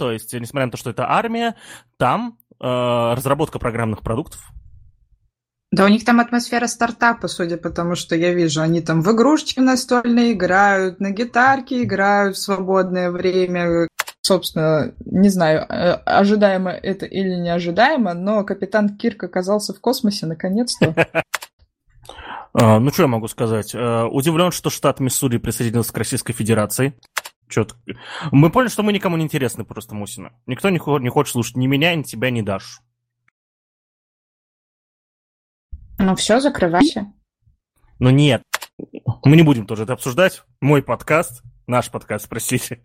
то есть, несмотря на то, что это армия, там э, разработка программных продуктов. Да у них там атмосфера стартапа, судя по тому, что я вижу. Они там в игрушечки настольные играют, на гитарке играют в свободное время. Собственно, не знаю, э, ожидаемо это или неожидаемо, но капитан Кирк оказался в космосе наконец-то. А, ну, что я могу сказать? Э, Удивлен, что штат Миссури присоединился к Российской Федерации. Чё-то... Мы поняли, что мы никому не интересны просто, Мусина. Никто не, не хочет слушать ни меня, ни тебя, ни Дашу. Ну все, закрывайся. Ну нет. Мы не будем тоже это обсуждать. Мой подкаст, наш подкаст, простите.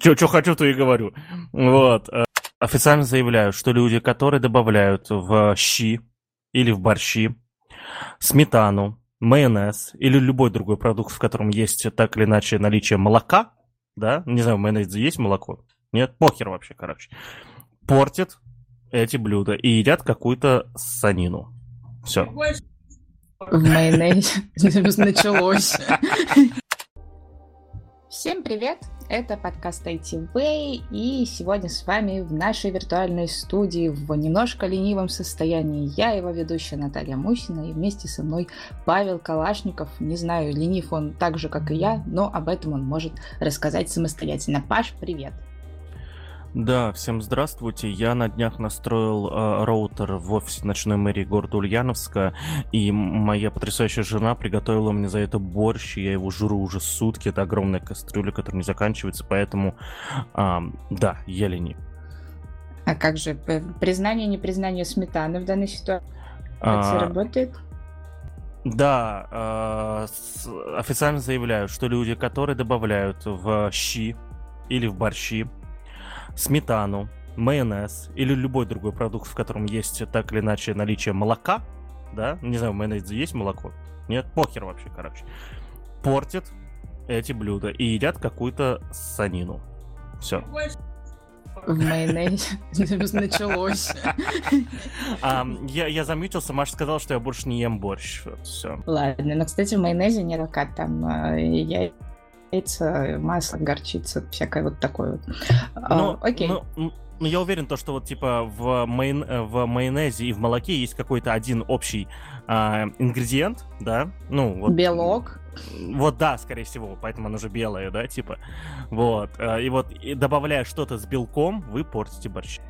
Что хочу, то и говорю. Вот. Э, официально заявляю, что люди, которые добавляют в щи или в борщи сметану, майонез или любой другой продукт, в котором есть так или иначе наличие молока, да, не знаю, в майонезе есть молоко? Нет, похер вообще, короче. Портят эти блюда и едят какую-то санину. Все. В майонезе началось. Всем привет! Это подкаст ITV, и сегодня с вами в нашей виртуальной студии в немножко ленивом состоянии я, его ведущая Наталья Мусина, и вместе со мной Павел Калашников. Не знаю, ленив он так же, как и я, но об этом он может рассказать самостоятельно. Паш, привет! Да, всем здравствуйте. Я на днях настроил э, роутер в офисе ночной мэрии города Ульяновска, и моя потрясающая жена приготовила мне за это борщ, и я его жру уже сутки. Это огромная кастрюля, которая не заканчивается, поэтому, э, да, я ленив. А как же признание, непризнание сметаны в данной ситуации а... работает? Да, э, официально заявляю, что люди, которые добавляют в щи или в борщи сметану, майонез или любой другой продукт, в котором есть так или иначе наличие молока, да, не знаю, в майонезе есть молоко? Нет, похер вообще, короче. Портят эти блюда и едят какую-то санину. Все. В майонезе началось. я, я замьютился, Маша сказала, что я больше не ем борщ. Все. Ладно, но, кстати, в майонезе не ракат, там а, я яйца, масло, горчица, всякое вот такое вот. А, ну, окей. Ну, ну, я уверен, то, что вот типа в, майон... в майонезе и в молоке есть какой-то один общий а, ингредиент, да? Ну, вот. Белок. Вот да, скорее всего, поэтому оно же белое, да, типа. Вот. А, и вот и добавляя что-то с белком, вы портите борщ.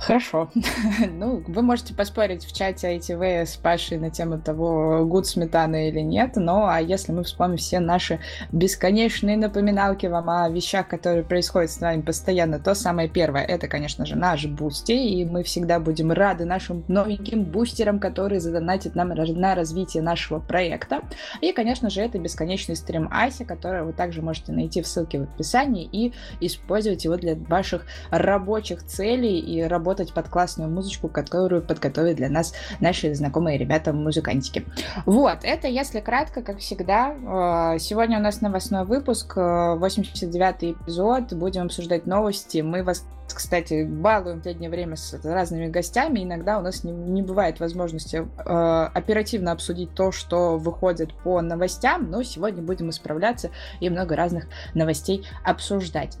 Хорошо. ну, вы можете поспорить в чате ITV с Пашей на тему того, good сметана или нет, но а если мы вспомним все наши бесконечные напоминалки вам о вещах, которые происходят с нами постоянно, то самое первое, это, конечно же, наш Boosty, и мы всегда будем рады нашим новеньким бустерам, которые задонатят нам на развитие нашего проекта. И, конечно же, это бесконечный стрим Аси, который вы также можете найти в ссылке в описании и использовать его для ваших рабочих целей и работы работать под классную музычку, которую подготовят для нас наши знакомые ребята-музыкантики. Вот, это если кратко, как всегда. Э, сегодня у нас новостной выпуск, 89-й э, эпизод, будем обсуждать новости. Мы вас кстати, балуем в последнее время с разными гостями. Иногда у нас не, не бывает возможности э, оперативно обсудить то, что выходит по новостям, но сегодня будем исправляться и много разных новостей обсуждать.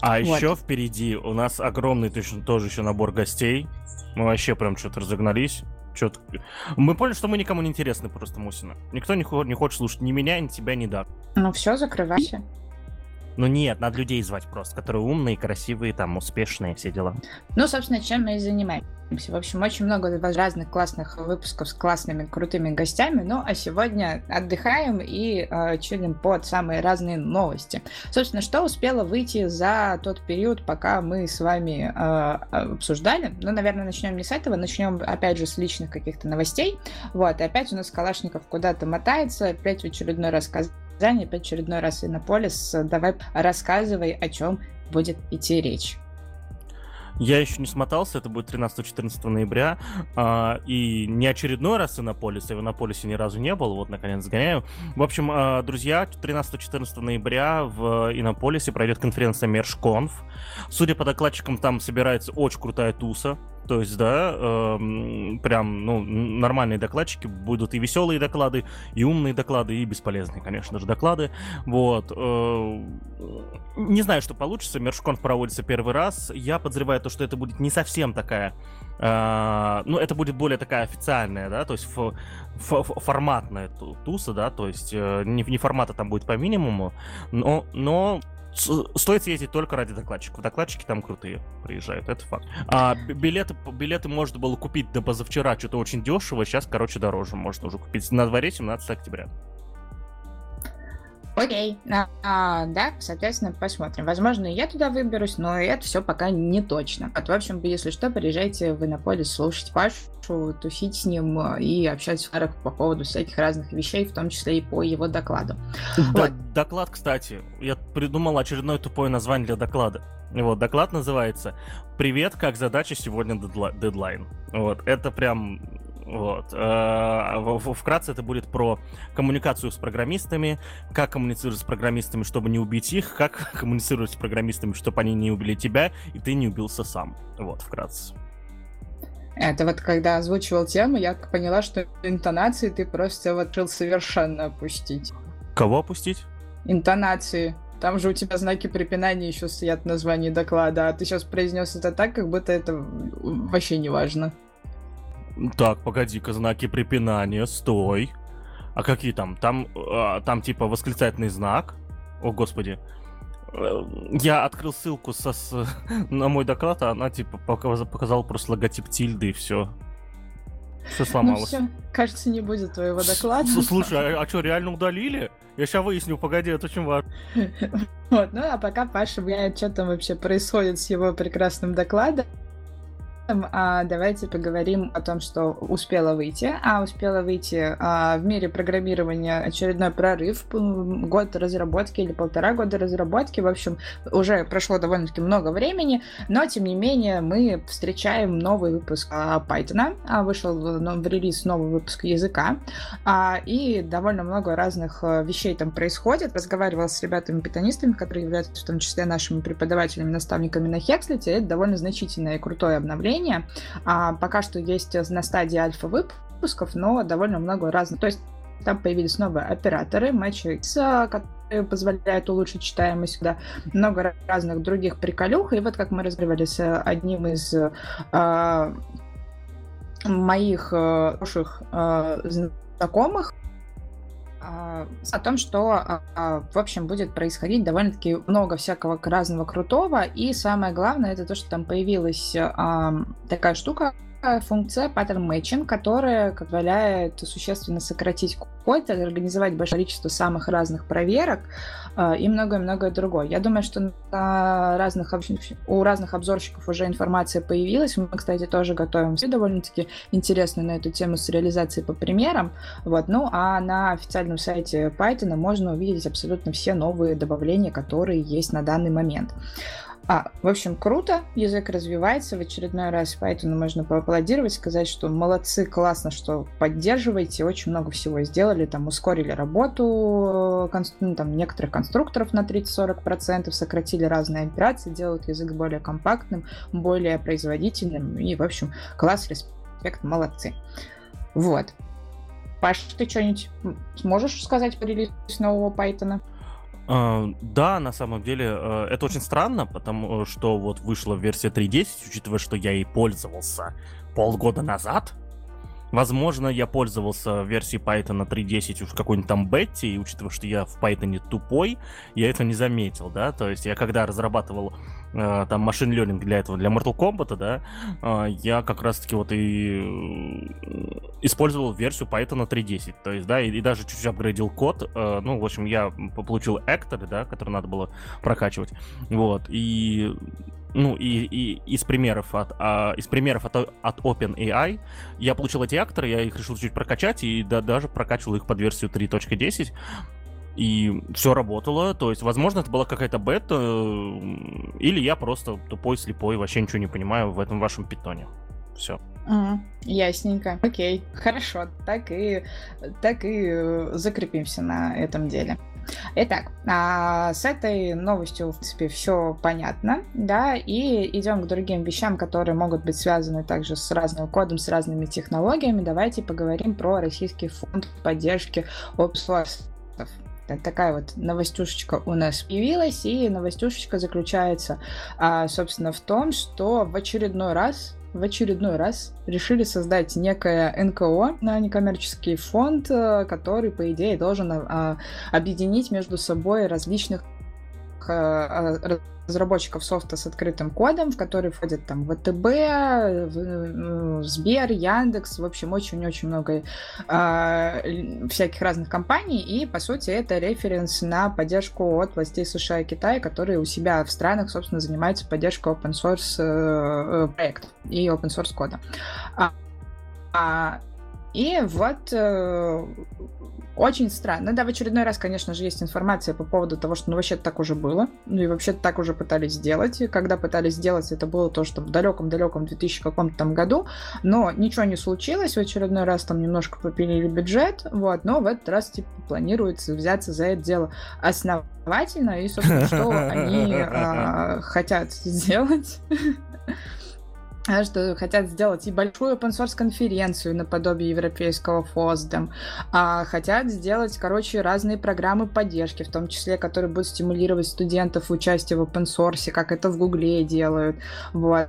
А вот. еще впереди у нас огромный точно тоже еще набор гостей. Мы вообще прям что-то разогнались. Что-то... Мы поняли, что мы никому не интересны просто, Мусина. Никто не, не хочет слушать ни меня, ни тебя, ни да. Ну все, закрывайся. Ну нет, надо людей звать просто, которые умные, красивые, там, успешные, все дела. Ну, собственно, чем мы и занимаемся. В общем, очень много разных классных выпусков с классными, крутыми гостями. Ну, а сегодня отдыхаем и э, чилим под самые разные новости. Собственно, что успело выйти за тот период, пока мы с вами э, обсуждали? Ну, наверное, начнем не с этого, начнем, опять же, с личных каких-то новостей. Вот, и опять у нас Калашников куда-то мотается, опять в очередной раз Казань, опять очередной раз Иннополис. Давай рассказывай, о чем будет идти речь. Я еще не смотался, это будет 13-14 ноября. А, и не очередной раз Иннополис, я в Иннополисе ни разу не был, вот, наконец, сгоняю. В общем, а, друзья, 13-14 ноября в Иннополисе пройдет конференция Мершконф. Судя по докладчикам, там собирается очень крутая туса. То есть, да, э, прям, ну, нормальные докладчики, будут и веселые доклады, и умные доклады, и бесполезные, конечно же, доклады. Вот. Э, не знаю, что получится. Мершконф проводится первый раз. Я подозреваю то, что это будет не совсем такая Uh, ну, это будет более такая официальная, да, то есть ф- ф- форматная туса, да, то есть uh, не, не формата там будет по минимуму, но, но стоит съездить только ради докладчиков. Докладчики там крутые приезжают, это факт. А билеты, билеты можно было купить до позавчера что-то очень дешево, сейчас, короче, дороже можно уже купить. На дворе 17 октября. Окей, а, а, да, соответственно, посмотрим. Возможно, я туда выберусь, но это все пока не точно. Вот, в общем, если что, приезжайте в Иннополис слушать Пашу, тусить с ним э, и общаться с по поводу всяких разных вещей, в том числе и по его докладу. Да, вот. Доклад, кстати, я придумал очередное тупое название для доклада. Вот, доклад называется «Привет, как задача сегодня дедлайн». Вот, это прям вот. Э, вкратце это будет про коммуникацию с программистами, как коммуницировать с программистами, чтобы не убить их, как коммуницировать с программистами, чтобы они не убили тебя, и ты не убился сам. Вот, вкратце. Это вот когда озвучивал тему, я поняла, что интонации ты просто вот решил совершенно опустить. Кого опустить? Интонации. Там же у тебя знаки препинания еще стоят в названии доклада, а ты сейчас произнес это так, как будто это вообще не важно. Так, погоди-ка, знаки препинания, стой. А какие там? Там, а, там типа восклицательный знак. О, господи. Э, я открыл ссылку со, с, на мой доклад, а она типа показала, просто логотип тильды и все. Все сломалось. Ну, все. Кажется, не будет твоего доклада. Слушай, а, а что, реально удалили? Я сейчас выясню, погоди, это очень важно. Вот, ну а пока Паша выясняет, что там вообще происходит с его прекрасным докладом, а давайте поговорим о том, что успела выйти. А успела выйти а, в мире программирования очередной прорыв, год разработки или полтора года разработки. В общем, уже прошло довольно-таки много времени, но тем не менее мы встречаем новый выпуск а, Python. А, вышел в, в релиз новый выпуск языка, а, и довольно много разных а, вещей там происходит. Разговаривал с ребятами-питонистами, которые являются в том числе нашими преподавателями, наставниками на Хекслите. Это довольно значительное и крутое обновление обновления. А, пока что есть на стадии альфа-выпусков, но довольно много разных. То есть там появились новые операторы, матчи, которые позволяют улучшить читаемость сюда, много разных других приколюх. И вот как мы разговаривали с одним из э, моих э, хороших э, знакомых, о том, что, в общем, будет происходить довольно-таки много всякого разного крутого, и самое главное, это то, что там появилась такая штука, функция pattern matching, которая позволяет существенно сократить код, организовать большое количество самых разных проверок э, и многое-многое другое. Я думаю, что на разных, у разных обзорщиков уже информация появилась. Мы, кстати, тоже готовим довольно-таки интересную на эту тему с реализацией по примерам. Вот. Ну, а на официальном сайте Python можно увидеть абсолютно все новые добавления, которые есть на данный момент. А, в общем, круто, язык развивается. В очередной раз Python можно поаплодировать, сказать, что молодцы, классно, что поддерживаете, очень много всего сделали, там ускорили работу ну, там, некоторых конструкторов на 30-40%, сократили разные операции, делают язык более компактным, более производительным, и, в общем, класс, респект, молодцы. Вот. Паш, ты что-нибудь сможешь сказать по релизу нового Python? Uh, да, на самом деле, uh, это очень странно, потому что вот вышла версия 3.10, учитывая, что я ей пользовался полгода назад, Возможно, я пользовался версией Python 3.10 уж какой-нибудь там бетти, и учитывая, что я в Python тупой, я это не заметил, да, то есть я когда разрабатывал э, там машин learning для этого, для Mortal Kombat, да, э, я как раз-таки вот и э, использовал версию Python 3.10, то есть, да, и, и даже чуть-чуть апгрейдил код, э, ну, в общем, я получил Actor, да, который надо было прокачивать, вот, и ну и, и из примеров от а, из примеров от, от OpenAI я получил эти акторы, я их решил чуть прокачать и да, даже прокачивал их под версию 3.10 и все работало, то есть, возможно, это была какая-то бета, или я просто тупой, слепой, вообще ничего не понимаю в этом вашем питоне. Все. Mm, ясненько. Окей, хорошо. Так и, так и э, закрепимся на этом деле. Итак, а, с этой новостью, в принципе, все понятно, да, и идем к другим вещам, которые могут быть связаны также с разным кодом, с разными технологиями. Давайте поговорим про Российский фонд поддержки open такая вот новостюшечка у нас появилась, и новостюшечка заключается, а, собственно, в том, что в очередной раз в очередной раз решили создать некое НКО, некоммерческий фонд, э, который, по идее, должен а, объединить между собой различных разработчиков софта с открытым кодом, в который входят там ВТБ, э, Сбер, Яндекс, в общем, очень-очень много э, всяких разных компаний, и, по сути, это референс на поддержку от властей США и Китая, которые у себя в странах, собственно, занимаются поддержкой open source э, проектов и open source кода. А, а и вот э, очень странно. Да, в очередной раз, конечно же, есть информация по поводу того, что ну вообще так уже было. Ну и вообще так уже пытались сделать. И когда пытались сделать, это было то, что в далеком-далеком 2000 каком-то там году. Но ничего не случилось. В очередной раз там немножко попилили бюджет. Вот, но в этот раз типа планируется взяться за это дело основательно. И, собственно, что они а, хотят сделать что хотят сделать и большую open source конференцию наподобие европейского FOSDEM, а хотят сделать, короче, разные программы поддержки, в том числе, которые будут стимулировать студентов в участии в open source, как это в Гугле делают, вот.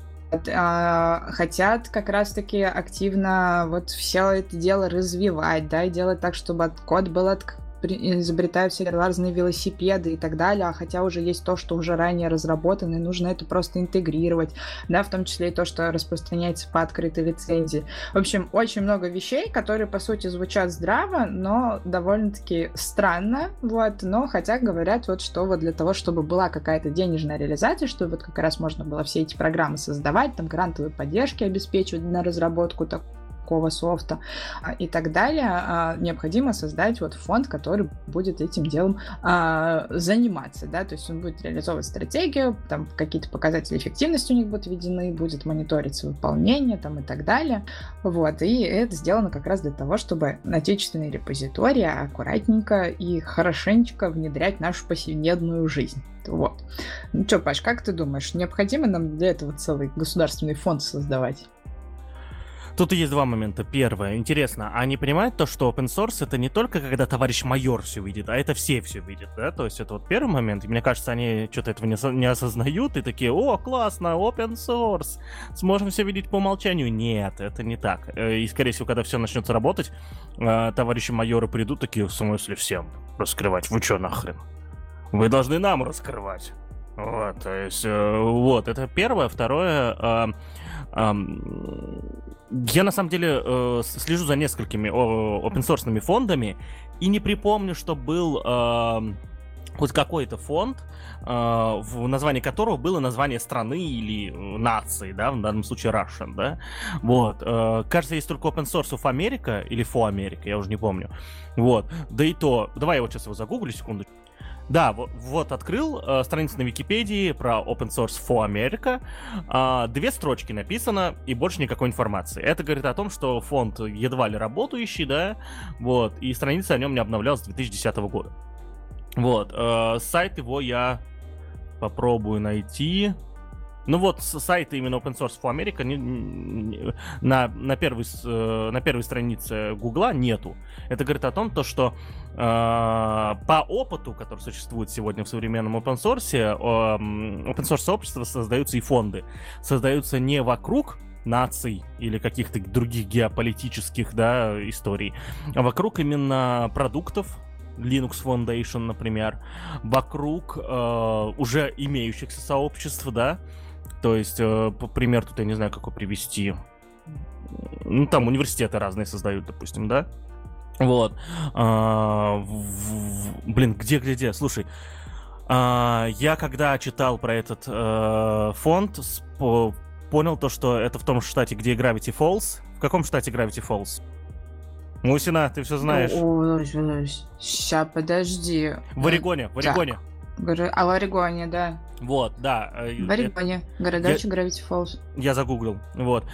А, хотят как раз-таки активно вот все это дело развивать, да, и делать так, чтобы код был открыт изобретают все разные велосипеды и так далее, а хотя уже есть то, что уже ранее разработано, и нужно это просто интегрировать, да, в том числе и то, что распространяется по открытой лицензии. В общем, очень много вещей, которые, по сути, звучат здраво, но довольно-таки странно, вот, но хотя говорят вот, что вот для того, чтобы была какая-то денежная реализация, чтобы вот как раз можно было все эти программы создавать, там грантовые поддержки обеспечивать на разработку такого какого софта а, и так далее, а, необходимо создать вот фонд, который будет этим делом а, заниматься, да, то есть он будет реализовывать стратегию, там какие-то показатели эффективности у них будут введены, будет мониториться выполнение там и так далее, вот, и это сделано как раз для того, чтобы отечественные репозитории аккуратненько и хорошенечко внедрять нашу повседневную жизнь. Вот. Ну что, Паш, как ты думаешь, необходимо нам для этого целый государственный фонд создавать? Тут есть два момента. Первое, интересно, они понимают то, что open source это не только когда товарищ майор все видит, а это все все видят, да? То есть это вот первый момент. И мне кажется, они что-то этого не, не осознают и такие, о, классно, open source, сможем все видеть по умолчанию. Нет, это не так. Э, и, скорее всего, когда все начнется работать, э, товарищи майоры придут такие, в смысле, всем раскрывать. Вы что нахрен? Вы должны нам раскрывать. Вот, то есть, э, вот, это первое. Второе, я на самом деле э, слежу за несколькими open source фондами и не припомню, что был э, хоть какой-то фонд, э, в названии которого было название страны или нации, да, в данном случае Russian, да. Вот. Э, кажется, есть только open source of America или for America, я уже не помню. Вот. Да и то, давай я вот сейчас его загуглю, секунду. Да, вот, открыл э, страницу на Википедии про Open Source for America. Э, две строчки написано и больше никакой информации. Это говорит о том, что фонд едва ли работающий, да, вот, и страница о нем не обновлялась с 2010 года. Вот, э, сайт его я попробую найти. Ну вот сайт именно Open Source for America не, не, на, на, первой, э, на первой странице Гугла нету. Это говорит о том, то, что э, по опыту, который существует сегодня в современном open source, э, open source сообщества создаются и фонды. Создаются не вокруг наций или каких-то других геополитических да, историй, а вокруг именно продуктов, Linux Foundation, например, вокруг э, уже имеющихся сообществ, да, то есть, э, пример тут я не знаю, какой привести. Ну, там университеты разные создают, допустим, да? Вот. А, в, блин, где, где, где? Слушай, а, я когда читал про этот а, фонд, по, понял то, что это в том штате, где Gravity Falls. В каком штате Gravity Falls? Мусина, ты все знаешь. Сейчас, подожди. В Орегоне, в Орегоне. Так. А в Орегоне, да. Вот, да. Э, в Орегоне, городочек. Gravity Falls. Я загуглил, вот.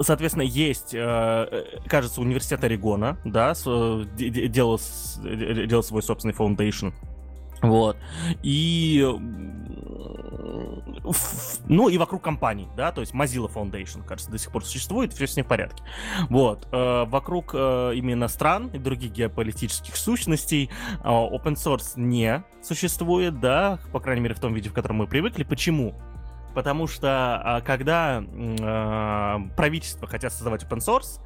Соответственно, есть, э, кажется, университет Орегона, да, делал, делал свой собственный foundation. Вот. И ну и вокруг компаний, да, то есть Mozilla Foundation, кажется, до сих пор существует, все с ней в порядке. Вот, э, вокруг э, именно стран и других геополитических сущностей э, open source не существует, да, по крайней мере в том виде, в котором мы привыкли. Почему? Потому что когда правительства хотят создавать open source,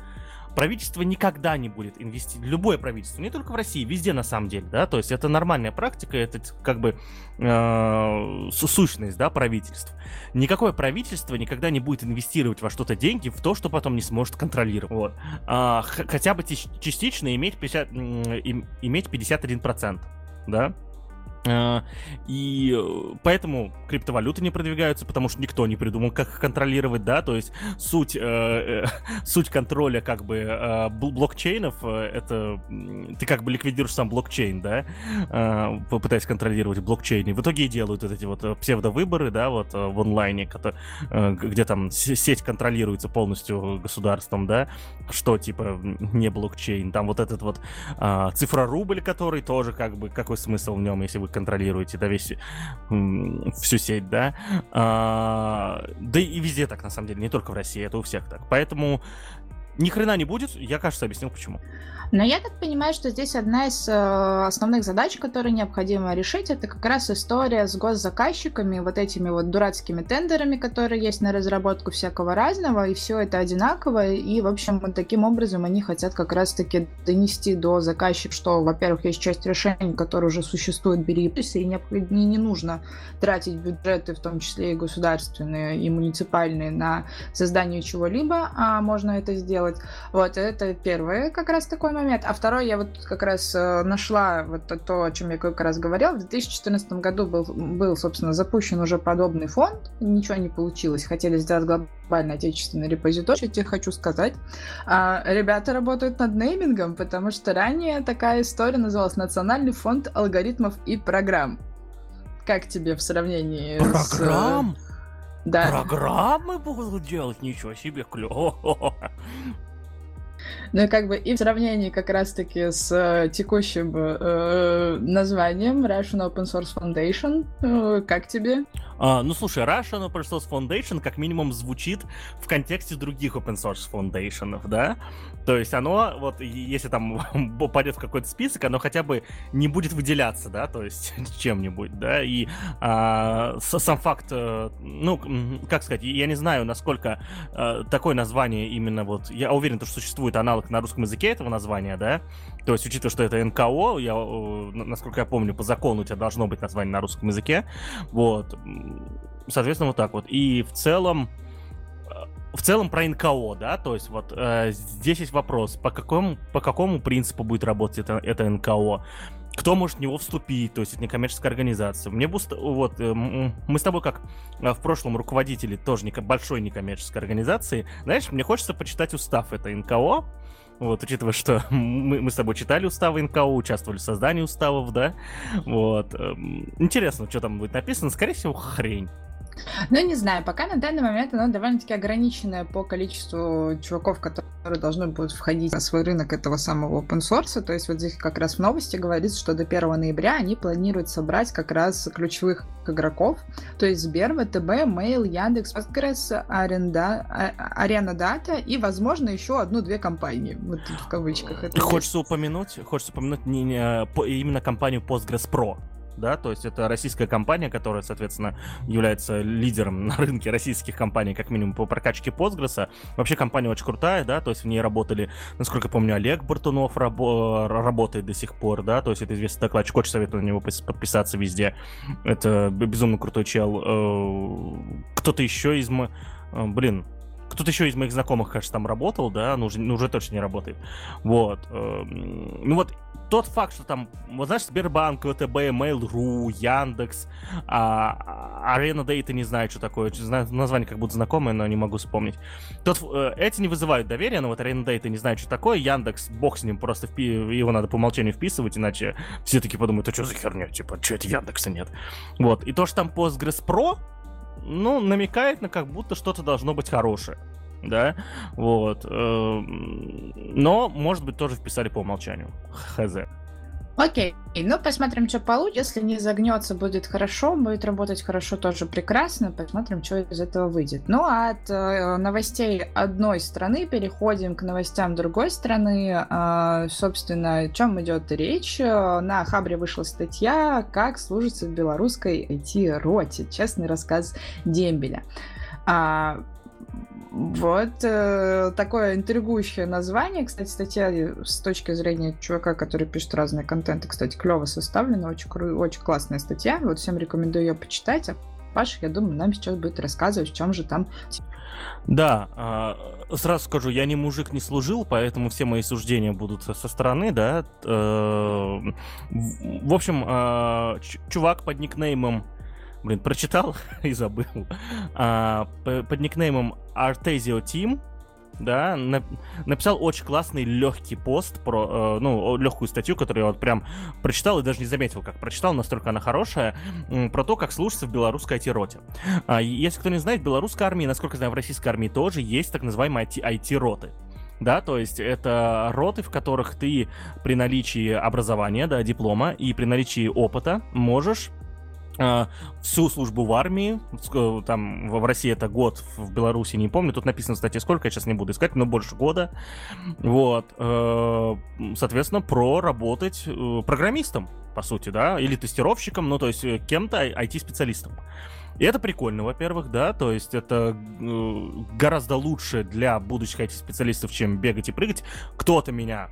правительство никогда не будет инвестировать, любое правительство, не только в России, везде на самом деле, да, то есть это нормальная практика, это как бы э, сущность, да, правительств. Никакое правительство никогда не будет инвестировать во что-то деньги в то, что потом не сможет контролировать. Вот. А, хотя бы частично иметь, 50, иметь 51%, да, и э, поэтому криптовалюты не продвигаются, потому что никто не придумал, как их контролировать, да, то есть суть, э, э, суть контроля как бы э, блокчейнов, это ты как бы ликвидируешь сам блокчейн, да, э, пытаясь контролировать блокчейн, и в итоге делают вот эти вот псевдовыборы, да, вот в онлайне, где там сеть контролируется полностью государством, да, что типа не блокчейн, там вот этот вот э, цифрорубль, который тоже как бы, какой смысл в нем, если вы контролируете, да, весь, всю сеть, да. А, да и везде так, на самом деле, не только в России, это у всех так. Поэтому ни хрена не будет, я, кажется, объяснил почему. Но я так понимаю, что здесь одна из э, основных задач, которые необходимо решить, это как раз история с госзаказчиками, вот этими вот дурацкими тендерами, которые есть на разработку всякого разного, и все это одинаково, и, в общем, вот таким образом они хотят как раз-таки донести до заказчика, что, во-первых, есть часть решений, которые уже существуют, бери и не, не, не нужно тратить бюджеты, в том числе и государственные, и муниципальные, на создание чего-либо, а можно это сделать. Вот, это первое как раз такой момент. А второй, я вот как раз э, нашла вот то, о чем я как раз говорил. В 2014 году был, был, собственно, запущен уже подобный фонд. Ничего не получилось. Хотели сделать глобальный отечественный репозиторий. Тебе хочу сказать. А, ребята работают над неймингом, потому что ранее такая история называлась «Национальный фонд алгоритмов и программ». Как тебе в сравнении Программ? с... Программ? Да. Программы будут делать? Ничего себе, клево. Ну и как бы и в сравнении как раз-таки с э, текущим э, названием Russian Open Source Foundation, э, как тебе? А, ну слушай, Russian Open Source Foundation как минимум звучит в контексте других Open Source Foundation, да? То есть оно, вот если там попадет в какой-то список, оно хотя бы не будет выделяться, да, то есть чем-нибудь, да, и а, сам факт, э, ну, как сказать, я не знаю, насколько а, такое название именно вот, я уверен, что существует аналог на русском языке этого названия, да, то есть учитывая, что это НКО, я, насколько я помню, по закону у тебя должно быть название на русском языке, вот, соответственно, вот так вот. И в целом, в целом про НКО, да, то есть вот э, здесь есть вопрос, по какому, по какому принципу будет работать это, это НКО, кто может в него вступить, то есть это некоммерческая организация. Мне бы, вот, э, мы с тобой как э, в прошлом руководители тоже не, большой некоммерческой организации, знаешь, мне хочется почитать устав этой НКО, вот, учитывая, что мы, мы с тобой читали уставы НКО, участвовали в создании уставов, да, вот. Эм, интересно, что там будет написано, скорее всего, хрень. Ну, не знаю, пока на данный момент оно довольно-таки ограниченное по количеству чуваков, которые должны будут входить на свой рынок этого самого open source. То есть вот здесь как раз в новости говорится, что до 1 ноября они планируют собрать как раз ключевых игроков, то есть Сбер, ВТБ, Mail, Яндекс, Postgres, Аренда, а, Арена Дата и, возможно, еще одну-две компании. Вот в кавычках. Это хочется есть. упомянуть, хочется упомянуть не, не, а, именно компанию Postgres Pro да, то есть это российская компания, которая, соответственно, является лидером на рынке российских компаний, как минимум по прокачке Postgres. Вообще компания очень крутая, да, то есть в ней работали, насколько помню, Олег Бартунов рабо- работает до сих пор, да, то есть это известный докладчик, очень советую на него подписаться везде. Это безумно крутой чел. Э, кто-то еще из... Э, блин, кто-то еще из моих знакомых, кажется, там работал, да, но уже, ну, уже точно не работает. Вот. Эм, ну вот тот факт, что там, вот знаешь, Сбербанк, ВТБ, Mail.ru, Яндекс, а, Арена Дейта не знаю, что такое, название как будто знакомое, но не могу вспомнить. Тот, э, эти не вызывают доверия, но вот Арена Дейта не знаю, что такое, Яндекс, бог с ним, просто впи его надо по умолчанию вписывать, иначе все таки подумают, а что за херня, типа, что это Яндекса нет. Вот, и то, что там Postgres Pro, ну, намекает на как будто что-то должно быть хорошее да, вот. Эм, но, может быть, тоже вписали по умолчанию. Хз. Окей, ну посмотрим, что получится. Если не загнется, будет хорошо, будет работать хорошо, тоже прекрасно. Посмотрим, что из этого выйдет. Ну а от э, новостей одной страны переходим к новостям другой страны. Э, собственно, о чем идет речь? На Хабре вышла статья «Как служится в белорусской IT-роте». Честный рассказ Дембеля. А, вот э, такое интригующее название. Кстати, статья с точки зрения чувака, который пишет разные контенты, кстати, клево составлена, очень, очень классная статья. Вот всем рекомендую ее почитать. А Паша, я думаю, нам сейчас будет рассказывать, в чем же там. Да, э, сразу скажу, я не мужик не служил, поэтому все мои суждения будут со стороны, да. Э, в общем, э, чувак под никнеймом блин, прочитал и забыл, а, под никнеймом Artesio Team, да, на, написал очень классный легкий пост про, э, ну, легкую статью, которую я вот прям прочитал и даже не заметил, как прочитал, настолько она хорошая, э, про то, как служится в белорусской IT-роте. А, если кто не знает, в белорусской армии, насколько я знаю, в российской армии тоже есть так называемые IT-роты. Да, то есть это роты, в которых ты при наличии образования, да, диплома и при наличии опыта можешь всю службу в армии, там в России это год, в Беларуси не помню, тут написано, кстати, сколько, я сейчас не буду искать, но больше года, вот, э, соответственно, проработать э, программистом, по сути, да, или тестировщиком, ну, то есть э, кем-то IT-специалистом. И это прикольно, во-первых, да, то есть это гораздо лучше для будущих IT-специалистов, чем бегать и прыгать. Кто-то меня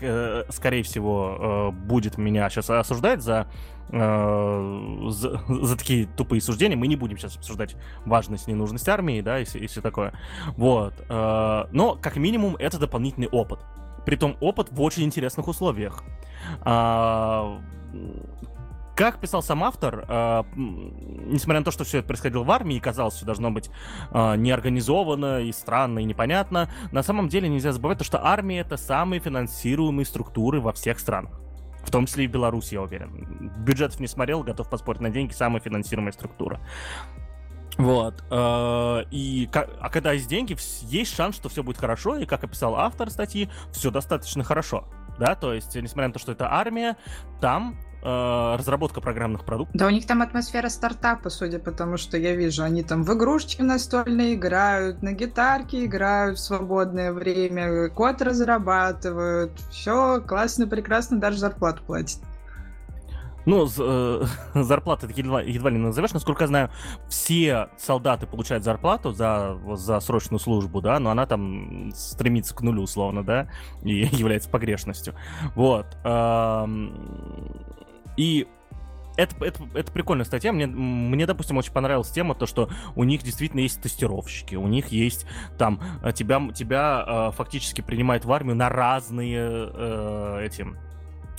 Э, скорее всего, э, будет меня сейчас осуждать за, э, за, за такие тупые суждения. Мы не будем сейчас обсуждать важность, ненужность армии, да, и, и все такое. Вот. Но, как минимум, это дополнительный опыт. Притом опыт в очень интересных условиях. А, как писал сам автор, э, несмотря на то, что все это происходило в армии, и казалось, все должно быть э, неорганизовано и странно и непонятно, на самом деле нельзя забывать то, что армия это самые финансируемые структуры во всех странах. В том числе и в Беларуси, я уверен. Бюджетов не смотрел, готов поспорить на деньги, самая финансируемая структура. Вот. Э, и а когда есть деньги, есть шанс, что все будет хорошо, и как описал автор статьи, все достаточно хорошо. Да, то есть, несмотря на то, что это армия, там разработка программных продуктов. Да, у них там атмосфера стартапа, судя по тому, что я вижу. Они там в игрушечки настольные играют, на гитарке играют в свободное время, код разрабатывают. Все классно, прекрасно, даже зарплату платят. Ну, э, зарплаты едва, едва ли назовешь. Насколько я знаю, все солдаты получают зарплату за, за срочную службу, да, но она там стремится к нулю, условно, да, и является погрешностью. Вот. И это, это, это прикольная статья. Мне, мне, допустим, очень понравилась тема, то, что у них действительно есть тестировщики, у них есть там э, тебя, тебя э, фактически принимают в армию на разные э, эти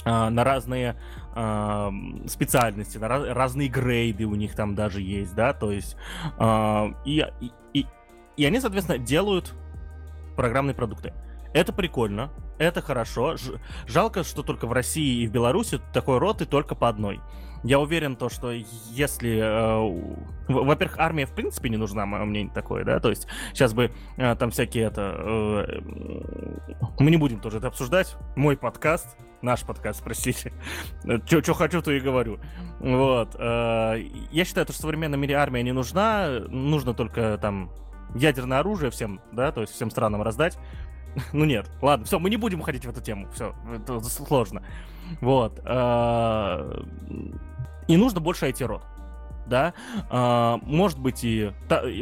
э, на разные э, специальности, на раз, разные грейды у них там даже есть, да, то есть э, и, и, и они, соответственно, делают программные продукты. Это прикольно, это хорошо. Жалко, что только в России и в Беларуси такой роты только по одной. Я уверен, то, что если... Э, во-первых, армия в принципе не нужна, мое мнение такое, да, то есть сейчас бы э, там всякие это... Э, мы не будем тоже это обсуждать. Мой подкаст, наш подкаст, простите. Что хочу, то и говорю. Вот. Э, я считаю, что в современном мире армия не нужна. Нужно только там ядерное оружие всем, да, то есть всем странам раздать. Ну нет, ладно, все, мы не будем уходить в эту тему, все, это сложно. Вот. Э, и нужно больше IT-рот. Да, а, может быть и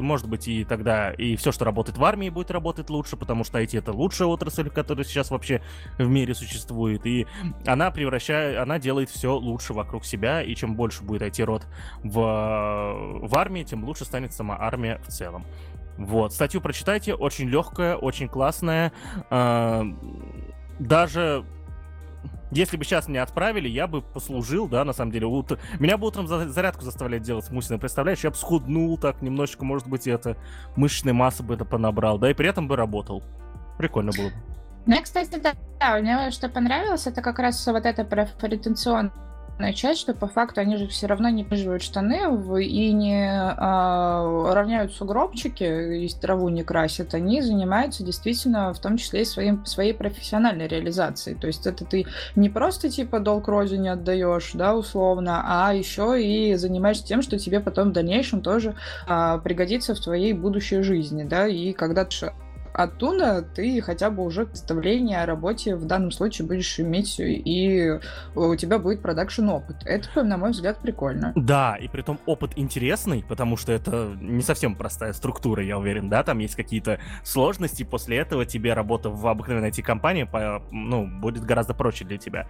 может быть и тогда и все, что работает в армии, будет работать лучше, потому что IT это лучшая отрасль, которая сейчас вообще в мире существует, и она превращает, она делает все лучше вокруг себя, и чем больше будет IT-рот в, в армии, тем лучше станет сама армия в целом. Вот, статью прочитайте, очень легкая, очень классная. Э, даже если бы сейчас меня отправили, я бы послужил, да, на самом деле. Ут... Меня бы утром зарядку заставлять делать мусина. Представляешь, я бы схуднул так немножечко, может быть, это мышечной массы бы это понабрал, да, и при этом бы работал. Прикольно было бы. Мне, кстати, да, да, мне что понравилось, это как раз вот это профориентационное начать, что по факту они же все равно не приживают штаны и не а, равняют сугробчики и траву не красят. Они занимаются действительно в том числе и своим, своей профессиональной реализацией. То есть это ты не просто типа долг родине отдаешь, да, условно, а еще и занимаешься тем, что тебе потом в дальнейшем тоже а, пригодится в твоей будущей жизни, да, и когда ты оттуда ты хотя бы уже представление о работе в данном случае будешь иметь, и у тебя будет продакшн опыт. Это, на мой взгляд, прикольно. Да, и при том опыт интересный, потому что это не совсем простая структура, я уверен, да, там есть какие-то сложности, после этого тебе работа в обыкновенной IT-компании ну, будет гораздо проще для тебя.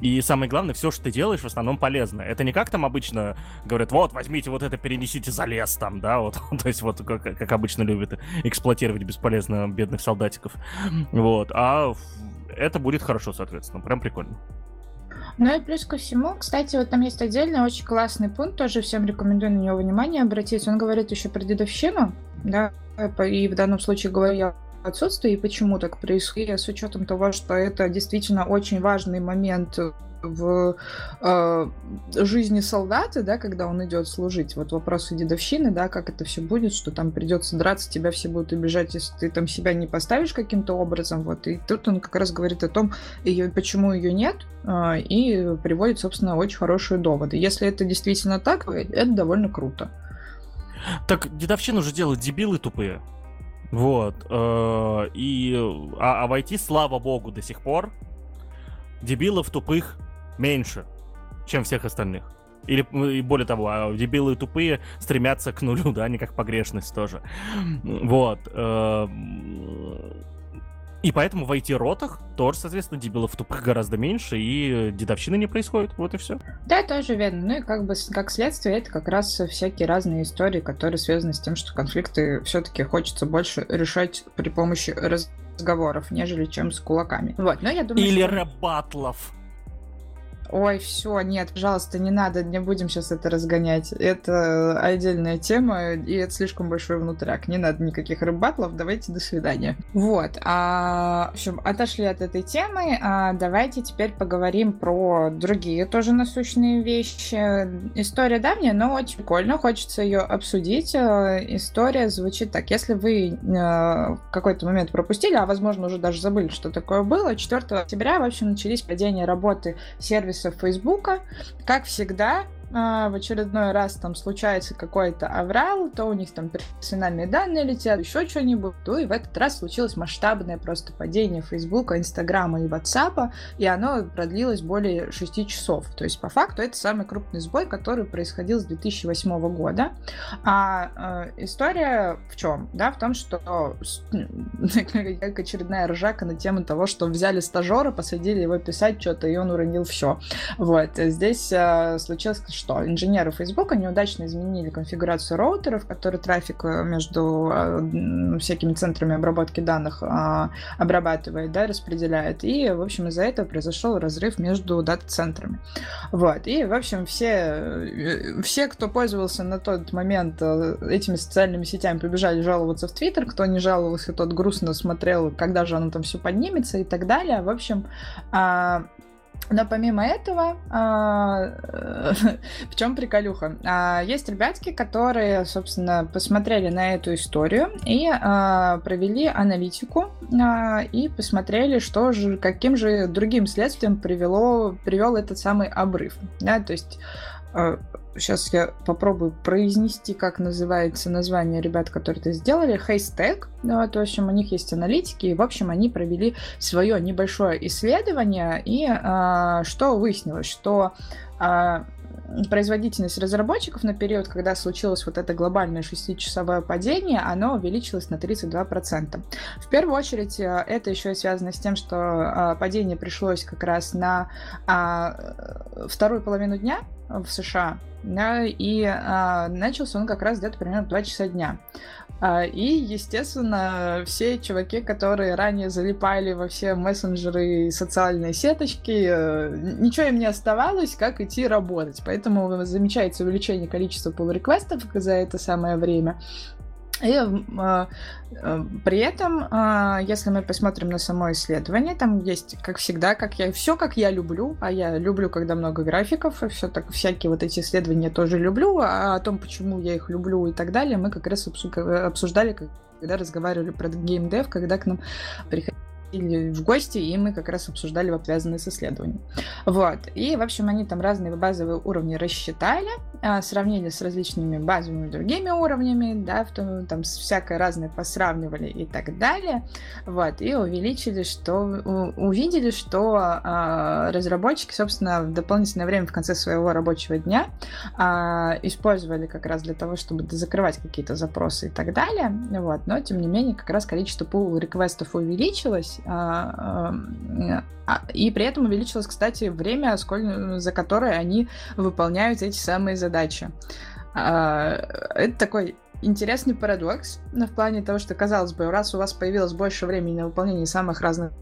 И самое главное, все, что ты делаешь, в основном полезно. Это не как там обычно говорят, вот, возьмите вот это, перенесите за лес там, да, вот, то есть вот как, как обычно любят эксплуатировать бесполезно бедных солдатиков. Вот. А это будет хорошо, соответственно. Прям прикольно. Ну и плюс ко всему, кстати, вот там есть отдельный очень классный пункт, тоже всем рекомендую на него внимание обратить. Он говорит еще про дедовщину, да, и в данном случае говорю я отсутствие и почему так происходит, с учетом того, что это действительно очень важный момент в э, жизни солдата, да, когда он идет служить. Вот вопросы дедовщины, да, как это все будет, что там придется драться, тебя все будут обижать, если ты там себя не поставишь каким-то образом. Вот. И тут он как раз говорит о том, ее, почему ее нет, э, и приводит, собственно, очень хорошие доводы. Если это действительно так, это довольно круто. Так дедовщину же делают дебилы тупые. Вот. Э, и, а, а войти, слава богу, до сих пор дебилов тупых меньше, чем всех остальных. Или, и более того, а дебилы тупые стремятся к нулю, да, не как погрешность тоже. Вот. Э, и поэтому в IT-ротах тоже, соответственно, дебилов тупых гораздо меньше, и дедовщины не происходит. Вот и все. Да, тоже верно. Ну и как бы как следствие, это как раз всякие разные истории, которые связаны с тем, что конфликты все-таки хочется больше решать при помощи разговоров, нежели чем с кулаками. Вот, но я думаю, Или что... рэбатлов. Ой, все, нет, пожалуйста, не надо, не будем сейчас это разгонять. Это отдельная тема, и это слишком большой внутряк. Не надо никаких рыбатлов, давайте до свидания. Вот, а, в общем, отошли от этой темы, а давайте теперь поговорим про другие тоже насущные вещи. История давняя, но очень прикольно, хочется ее обсудить. История звучит так, если вы э, в какой-то момент пропустили, а возможно уже даже забыли, что такое было, 4 октября, в общем, начались падения работы сервиса сервисов Фейсбука. Как всегда, в очередной раз там случается какой-то аврал, то у них там персональные данные летят, еще что-нибудь, то и в этот раз случилось масштабное просто падение Фейсбука, Инстаграма и Ватсапа, и оно продлилось более 6 часов. То есть, по факту, это самый крупный сбой, который происходил с 2008 года. А э, история в чем? Да, в том, что как очередная ржака на тему того, что взяли стажера, посадили его писать что-то, и он уронил все. Вот. Здесь э, случилось что инженеры Facebook неудачно изменили конфигурацию роутеров, который трафик э, между э, всякими центрами обработки данных э, обрабатывает, да, распределяет. И, в общем, из-за этого произошел разрыв между дата-центрами. Вот. И, в общем, все, все, кто пользовался на тот момент этими социальными сетями, побежали жаловаться в Твиттер. Кто не жаловался, тот грустно смотрел, когда же оно там все поднимется и так далее. В общем, а, но помимо этого, а, в чем приколюха? А, есть ребятки, которые, собственно, посмотрели на эту историю и а, провели аналитику и посмотрели, что же, каким же другим следствием привело, привел этот самый обрыв. Да? То есть сейчас я попробую произнести, как называется название ребят, которые это сделали. Haystack. Ну, вот, в общем, у них есть аналитики, и, в общем, они провели свое небольшое исследование, и а, что выяснилось, что а, производительность разработчиков на период, когда случилось вот это глобальное шестичасовое падение, оно увеличилось на 32%. В первую очередь э, это еще связано с тем, что а, падение пришлось как раз на а, вторую половину дня в США, и а, начался он как раз где-то примерно в 2 часа дня. А, и, естественно, все чуваки, которые ранее залипали во все мессенджеры и социальные сеточки, э, ничего им не оставалось, как идти работать. Поэтому замечается увеличение количества pull-реквестов за это самое время. И э, э, при этом, э, если мы посмотрим на само исследование, там есть, как всегда, как я все, как я люблю, а я люблю, когда много графиков, и все так всякие вот эти исследования тоже люблю, а о том, почему я их люблю и так далее, мы как раз обсуждали, когда разговаривали про геймдев, когда к нам приходили пригласили в гости, и мы как раз обсуждали обвязанные с исследованием. Вот. И, в общем, они там разные базовые уровни рассчитали, а, сравнили с различными базовыми другими уровнями, да, в том, там всякое разное посравнивали и так далее. Вот. И увеличили, что увидели, что а, разработчики, собственно, в дополнительное время в конце своего рабочего дня а, использовали как раз для того, чтобы закрывать какие-то запросы и так далее. Вот. Но, тем не менее, как раз количество pull реквестов увеличилось, а, а, и при этом увеличилось, кстати, время, за которое они выполняют эти самые задачи. А, это такой интересный парадокс в плане того, что, казалось бы, раз у вас появилось больше времени на выполнение самых разных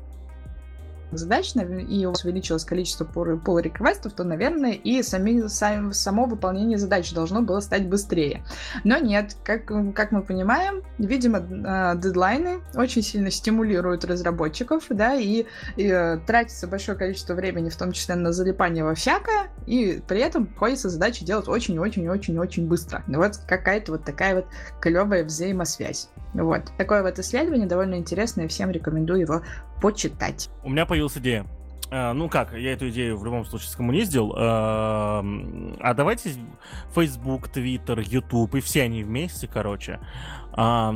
задач, и увеличилось количество pull реквестов, то, наверное, и сами, сами, само выполнение задач должно было стать быстрее. Но нет, как, как мы понимаем, видимо, а, дедлайны очень сильно стимулируют разработчиков, да, и, и э, тратится большое количество времени, в том числе на залипание во всякое, и при этом приходится задачи делать очень-очень-очень-очень быстро. Вот какая-то вот такая вот клевая взаимосвязь. Вот. Такое вот исследование довольно интересное, всем рекомендую его почитать. У меня появилась идея. А, ну как, я эту идею в любом случае скоммуниздил. А, а давайте Facebook, Twitter, YouTube и все они вместе, короче, а,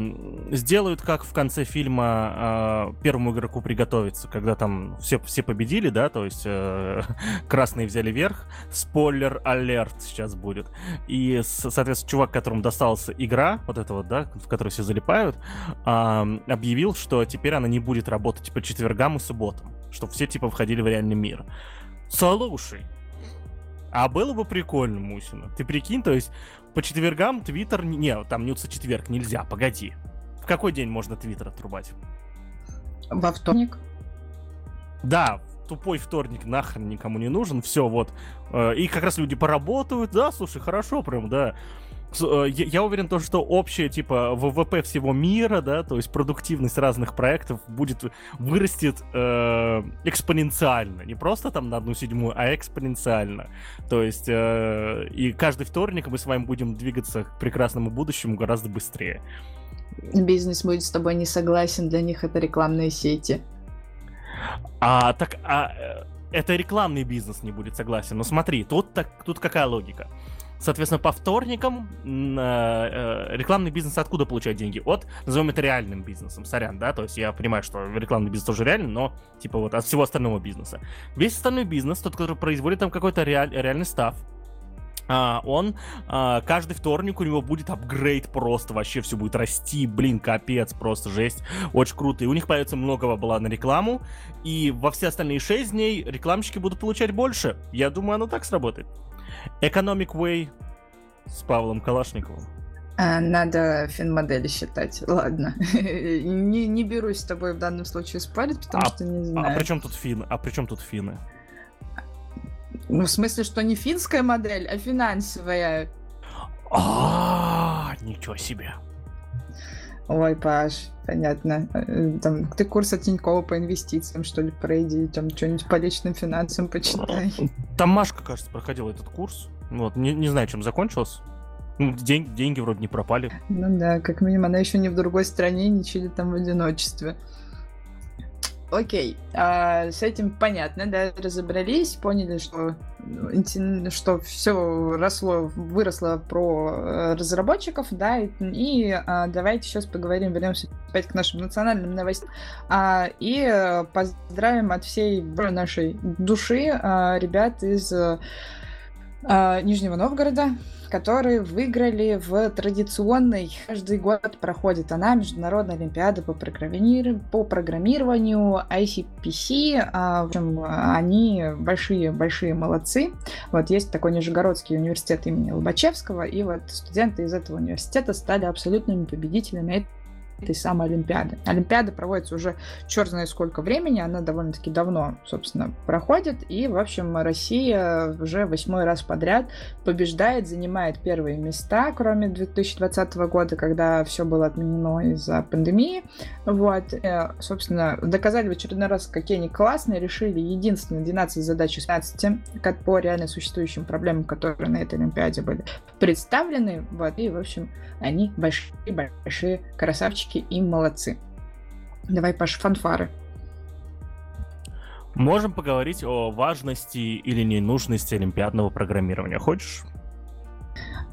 сделают как в конце фильма а, первому игроку приготовиться, когда там все, все победили, да, то есть а, красные взяли верх. Спойлер алерт сейчас будет. И, соответственно, чувак, которому досталась игра, вот эта вот, да, в которой все залипают, а, объявил, что теперь она не будет работать по четвергам и субботам чтобы все типа входили в реальный мир. Слушай, а было бы прикольно, Мусина. Ты прикинь, то есть по четвергам Твиттер... Не, там нюца четверг, нельзя, погоди. В какой день можно Твиттер отрубать? Во вторник. Да, тупой вторник нахрен никому не нужен, все, вот. Э, и как раз люди поработают, да, слушай, хорошо прям, да. Э, я уверен, то, что общее, типа, ВВП всего мира, да, то есть продуктивность разных проектов будет, вырастет э, экспоненциально. Не просто там на одну седьмую, а экспоненциально. То есть, э, и каждый вторник мы с вами будем двигаться к прекрасному будущему гораздо быстрее. Бизнес будет с тобой не согласен, для них это рекламные сети. А, так, а, э, это рекламный бизнес не будет согласен. Но смотри, тут, так, тут какая логика? Соответственно, по вторникам э, э, рекламный бизнес откуда получает деньги? От, назовем это реальным бизнесом, сорян, да, то есть я понимаю, что рекламный бизнес тоже реальный, но типа вот от всего остального бизнеса. Весь остальной бизнес, тот, который производит там какой-то реаль, реальный став, а, он а, каждый вторник у него будет апгрейд просто, вообще все будет расти, блин, капец, просто жесть, очень круто. И у них появится много бабла на рекламу, и во все остальные 6 дней рекламщики будут получать больше. Я думаю, оно так сработает. Economic Way с Павлом Калашниковым. А, надо фин-модели считать. Ладно. не, не берусь с тобой в данном случае спорить, потому а, что не знаю. А при чем тут фин? А при чем тут финны? Ну, в смысле, что не финская модель, а финансовая. А, ничего себе. Ой, Паш, понятно. Э, там, ты курс от Тинькова по инвестициям, что ли, пройди, там что-нибудь по личным финансам почитай. Там Машка, кажется, проходила этот курс. Вот, не, не знаю, чем закончилось. Ну, день, деньги вроде не пропали. Ну да, как минимум, она еще не в другой стране, не чили там в одиночестве. Окей, а, с этим понятно, да, разобрались, поняли, что, что все росло, выросло про э, разработчиков, да, и, и а, давайте сейчас поговорим, вернемся опять к нашим национальным новостям, а, и э, поздравим от всей нашей души а, ребят из э, Нижнего Новгорода, которые выиграли в традиционной, каждый год проходит она, Международная Олимпиада по, программированию, по программированию ICPC. А, в общем, они большие-большие молодцы. Вот есть такой Нижегородский университет имени Лобачевского, и вот студенты из этого университета стали абсолютными победителями этой самой Олимпиады. Олимпиада проводится уже черт знает сколько времени, она довольно-таки давно, собственно, проходит, и, в общем, Россия уже восьмой раз подряд побеждает, занимает первые места, кроме 2020 года, когда все было отменено из-за пандемии. Вот, э, собственно, доказали в очередной раз, какие они классные, решили единственные 12 задач из 15 по реально существующим проблемам, которые на этой Олимпиаде были представлены, вот, и, в общем, они большие-большие красавчики разработчики и молодцы. Давай, Паш, фанфары. Можем поговорить о важности или ненужности олимпиадного программирования. Хочешь?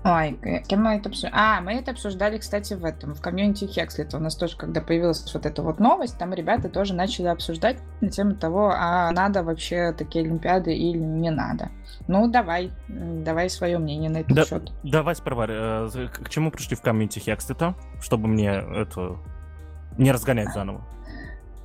Ой, кем мы это обсуждали? А, мы это обсуждали, кстати, в этом, в комьюнити Хекслита. У нас тоже, когда появилась вот эта вот новость, там ребята тоже начали обсуждать на тему того, а надо вообще такие Олимпиады или не надо. Ну, давай, давай свое мнение на этот да, счет. Давай сперва, э, к чему пришли в комьюнити Хекслита, чтобы мне это не разгонять заново?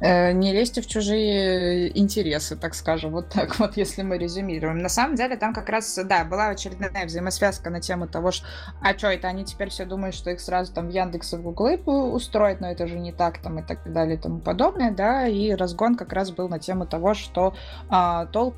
Э, не лезьте в чужие интересы, так скажем, вот так вот, если мы резюмируем. На самом деле там как раз, да, была очередная взаимосвязка на тему того, что, а что это, они теперь все думают, что их сразу там в Яндекс и в Гуглы устроят, но это же не так, там и так далее и тому подобное, да, и разгон как раз был на тему того, что а, толк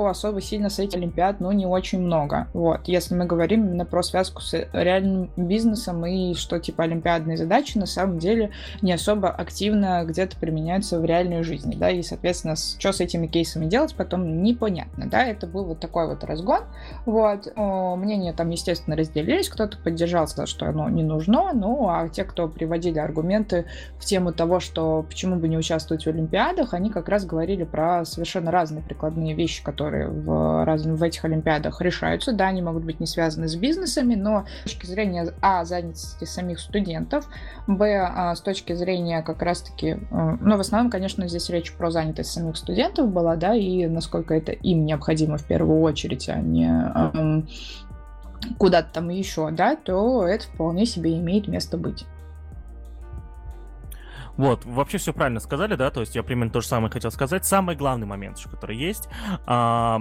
толку особо сильно с этих олимпиад, ну, не очень много. Вот, если мы говорим именно про связку с реальным бизнесом и что, типа, олимпиадные задачи на самом деле не особо активно где-то применяются в реальной жизни, да, и, соответственно, что с этими кейсами делать потом непонятно, да, это был вот такой вот разгон, вот, мнения там, естественно, разделились, кто-то поддержал, сказал, что оно не нужно, ну, а те, кто приводили аргументы в тему того, что почему бы не участвовать в олимпиадах, они как раз говорили про совершенно разные прикладные вещи, которые которые в, раз, в этих олимпиадах решаются. Да, они могут быть не связаны с бизнесами, но с точки зрения, а, занятости самих студентов, б, а, с точки зрения как раз-таки, э, ну, в основном, конечно, здесь речь про занятость самих студентов была, да, и насколько это им необходимо в первую очередь, а не эм, куда-то там еще, да, то это вполне себе имеет место быть. Вот, вообще все правильно сказали, да, то есть я примерно то же самое хотел сказать. Самый главный момент, который есть, а,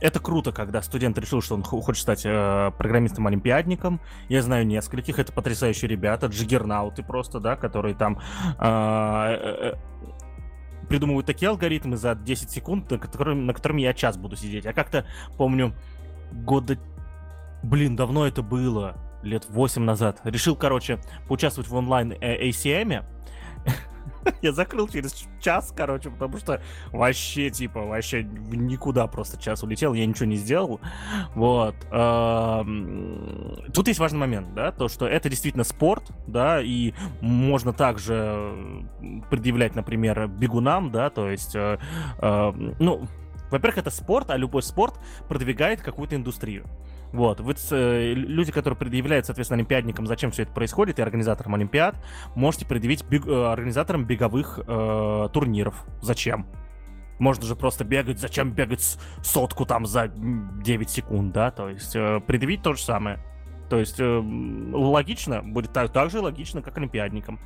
это круто, когда студент решил, что он хочет стать э, программистом-олимпиадником. Я знаю нескольких, это потрясающие ребята, джиггернауты просто, да, которые там а, э, э, придумывают такие алгоритмы за 10 секунд, на которыми, на которыми я час буду сидеть. Я как-то помню года... Блин, давно это было лет 8 назад. Решил, короче, поучаствовать в онлайн ACM. Я закрыл через час, короче, потому что вообще, типа, вообще никуда просто час улетел, я ничего не сделал. Вот. Тут есть важный момент, да, то, что это действительно спорт, да, и можно также предъявлять, например, бегунам, да, то есть, э, э, ну, во-первых, это спорт, а любой спорт продвигает какую-то индустрию. Вот, вы, э, люди, которые предъявляют, соответственно, олимпиадникам, зачем все это происходит, и организаторам олимпиад, можете предъявить бег, э, организаторам беговых э, турниров. Зачем? Можно же просто бегать, зачем бегать сотку там за 9 секунд, да? То есть э, предъявить то же самое. То есть э, логично, будет так, так же логично, как олимпиадникам.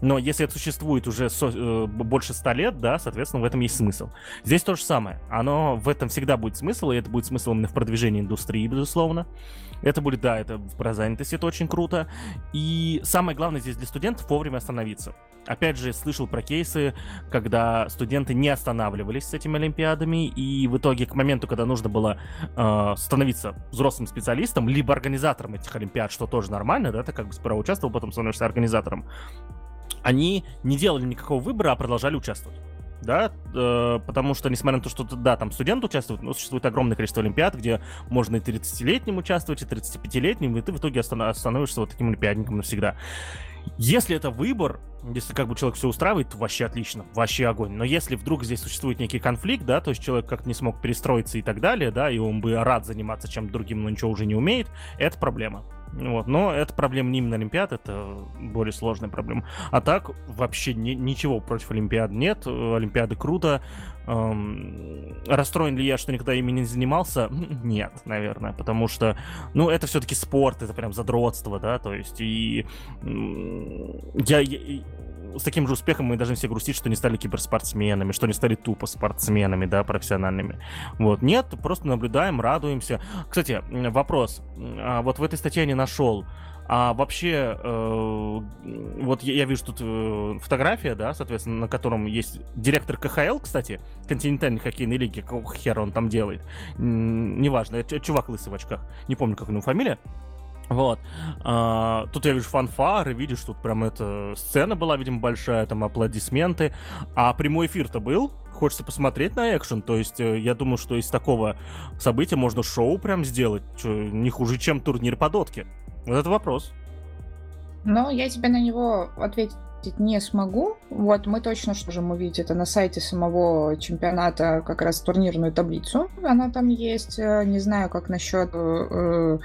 Но если это существует уже со, э, больше ста лет, да, соответственно, в этом есть смысл. Здесь то же самое. Оно в этом всегда будет смысл, и это будет смысл именно в продвижении индустрии, безусловно. Это будет, да, это про занятость, это очень круто. И самое главное здесь для студентов вовремя остановиться. Опять же, слышал про кейсы, когда студенты не останавливались с этими олимпиадами, и в итоге к моменту, когда нужно было э, становиться взрослым специалистом, либо организатором этих олимпиад, что тоже нормально, да, ты как бы сперва участвовал, потом становишься организатором, они не делали никакого выбора, а продолжали участвовать да, э, потому что, несмотря на то, что, да, там студент участвует, но существует огромное количество олимпиад, где можно и 30-летним участвовать, и 35-летним, и ты в итоге становишься вот таким олимпиадником навсегда. Если это выбор, если как бы человек все устраивает, то вообще отлично, вообще огонь. Но если вдруг здесь существует некий конфликт, да, то есть человек как-то не смог перестроиться и так далее, да, и он бы рад заниматься чем-то другим, но ничего уже не умеет, это проблема. Вот. Но это проблема не именно Олимпиад, это более сложная проблема. А так вообще ни, ничего против Олимпиад нет. Олимпиады круто. Эм, расстроен ли я, что никогда ими не занимался? Нет, наверное, потому что, ну, это все-таки спорт, это прям задротство, да, то есть и я, я с таким же успехом мы должны все грустить, что не стали киберспортсменами, что не стали тупо спортсменами, да, профессиональными. Вот, нет, просто наблюдаем, радуемся. Кстати, вопрос. А вот в этой статье я не нашел. А вообще, э, вот я, я вижу тут э, фотография, да, соответственно, на котором есть директор КХЛ, кстати, континентальной хоккейной лиги, какого хера он там делает. Неважно, это чувак лысый в очках, не помню, как у него фамилия. Вот. А, тут я вижу фанфары, видишь, тут прям эта сцена была, видимо, большая, там аплодисменты. А прямой эфир-то был? Хочется посмотреть на экшен. То есть, э, я думаю, что из такого события можно шоу прям сделать. Что, не хуже, чем турнир по дотке. Вот это вопрос. Но я тебе на него ответить не смогу. Вот мы точно что можем увидеть это на сайте самого чемпионата, как раз турнирную таблицу. Она там есть. Э, не знаю, как насчет э,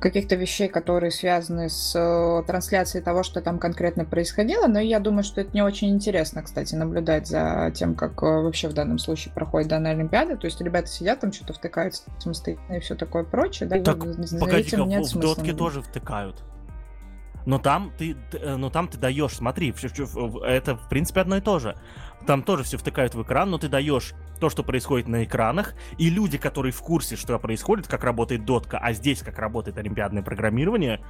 каких-то вещей, которые связаны с э, трансляцией того, что там конкретно происходило, но я думаю, что это не очень интересно, кстати, наблюдать за тем, как э, вообще в данном случае проходит данная Олимпиада. То есть ребята сидят там, что-то втыкают самостоятельно и все такое прочее. Да, так, погоди, в, в дотке тоже втыкают. Но там ты, э, но там ты даешь, смотри, это в принципе одно и то же. Там тоже все втыкают в экран, но ты даешь то, что происходит на экранах, и люди, которые в курсе, что происходит, как работает дотка, а здесь как работает олимпиадное программирование,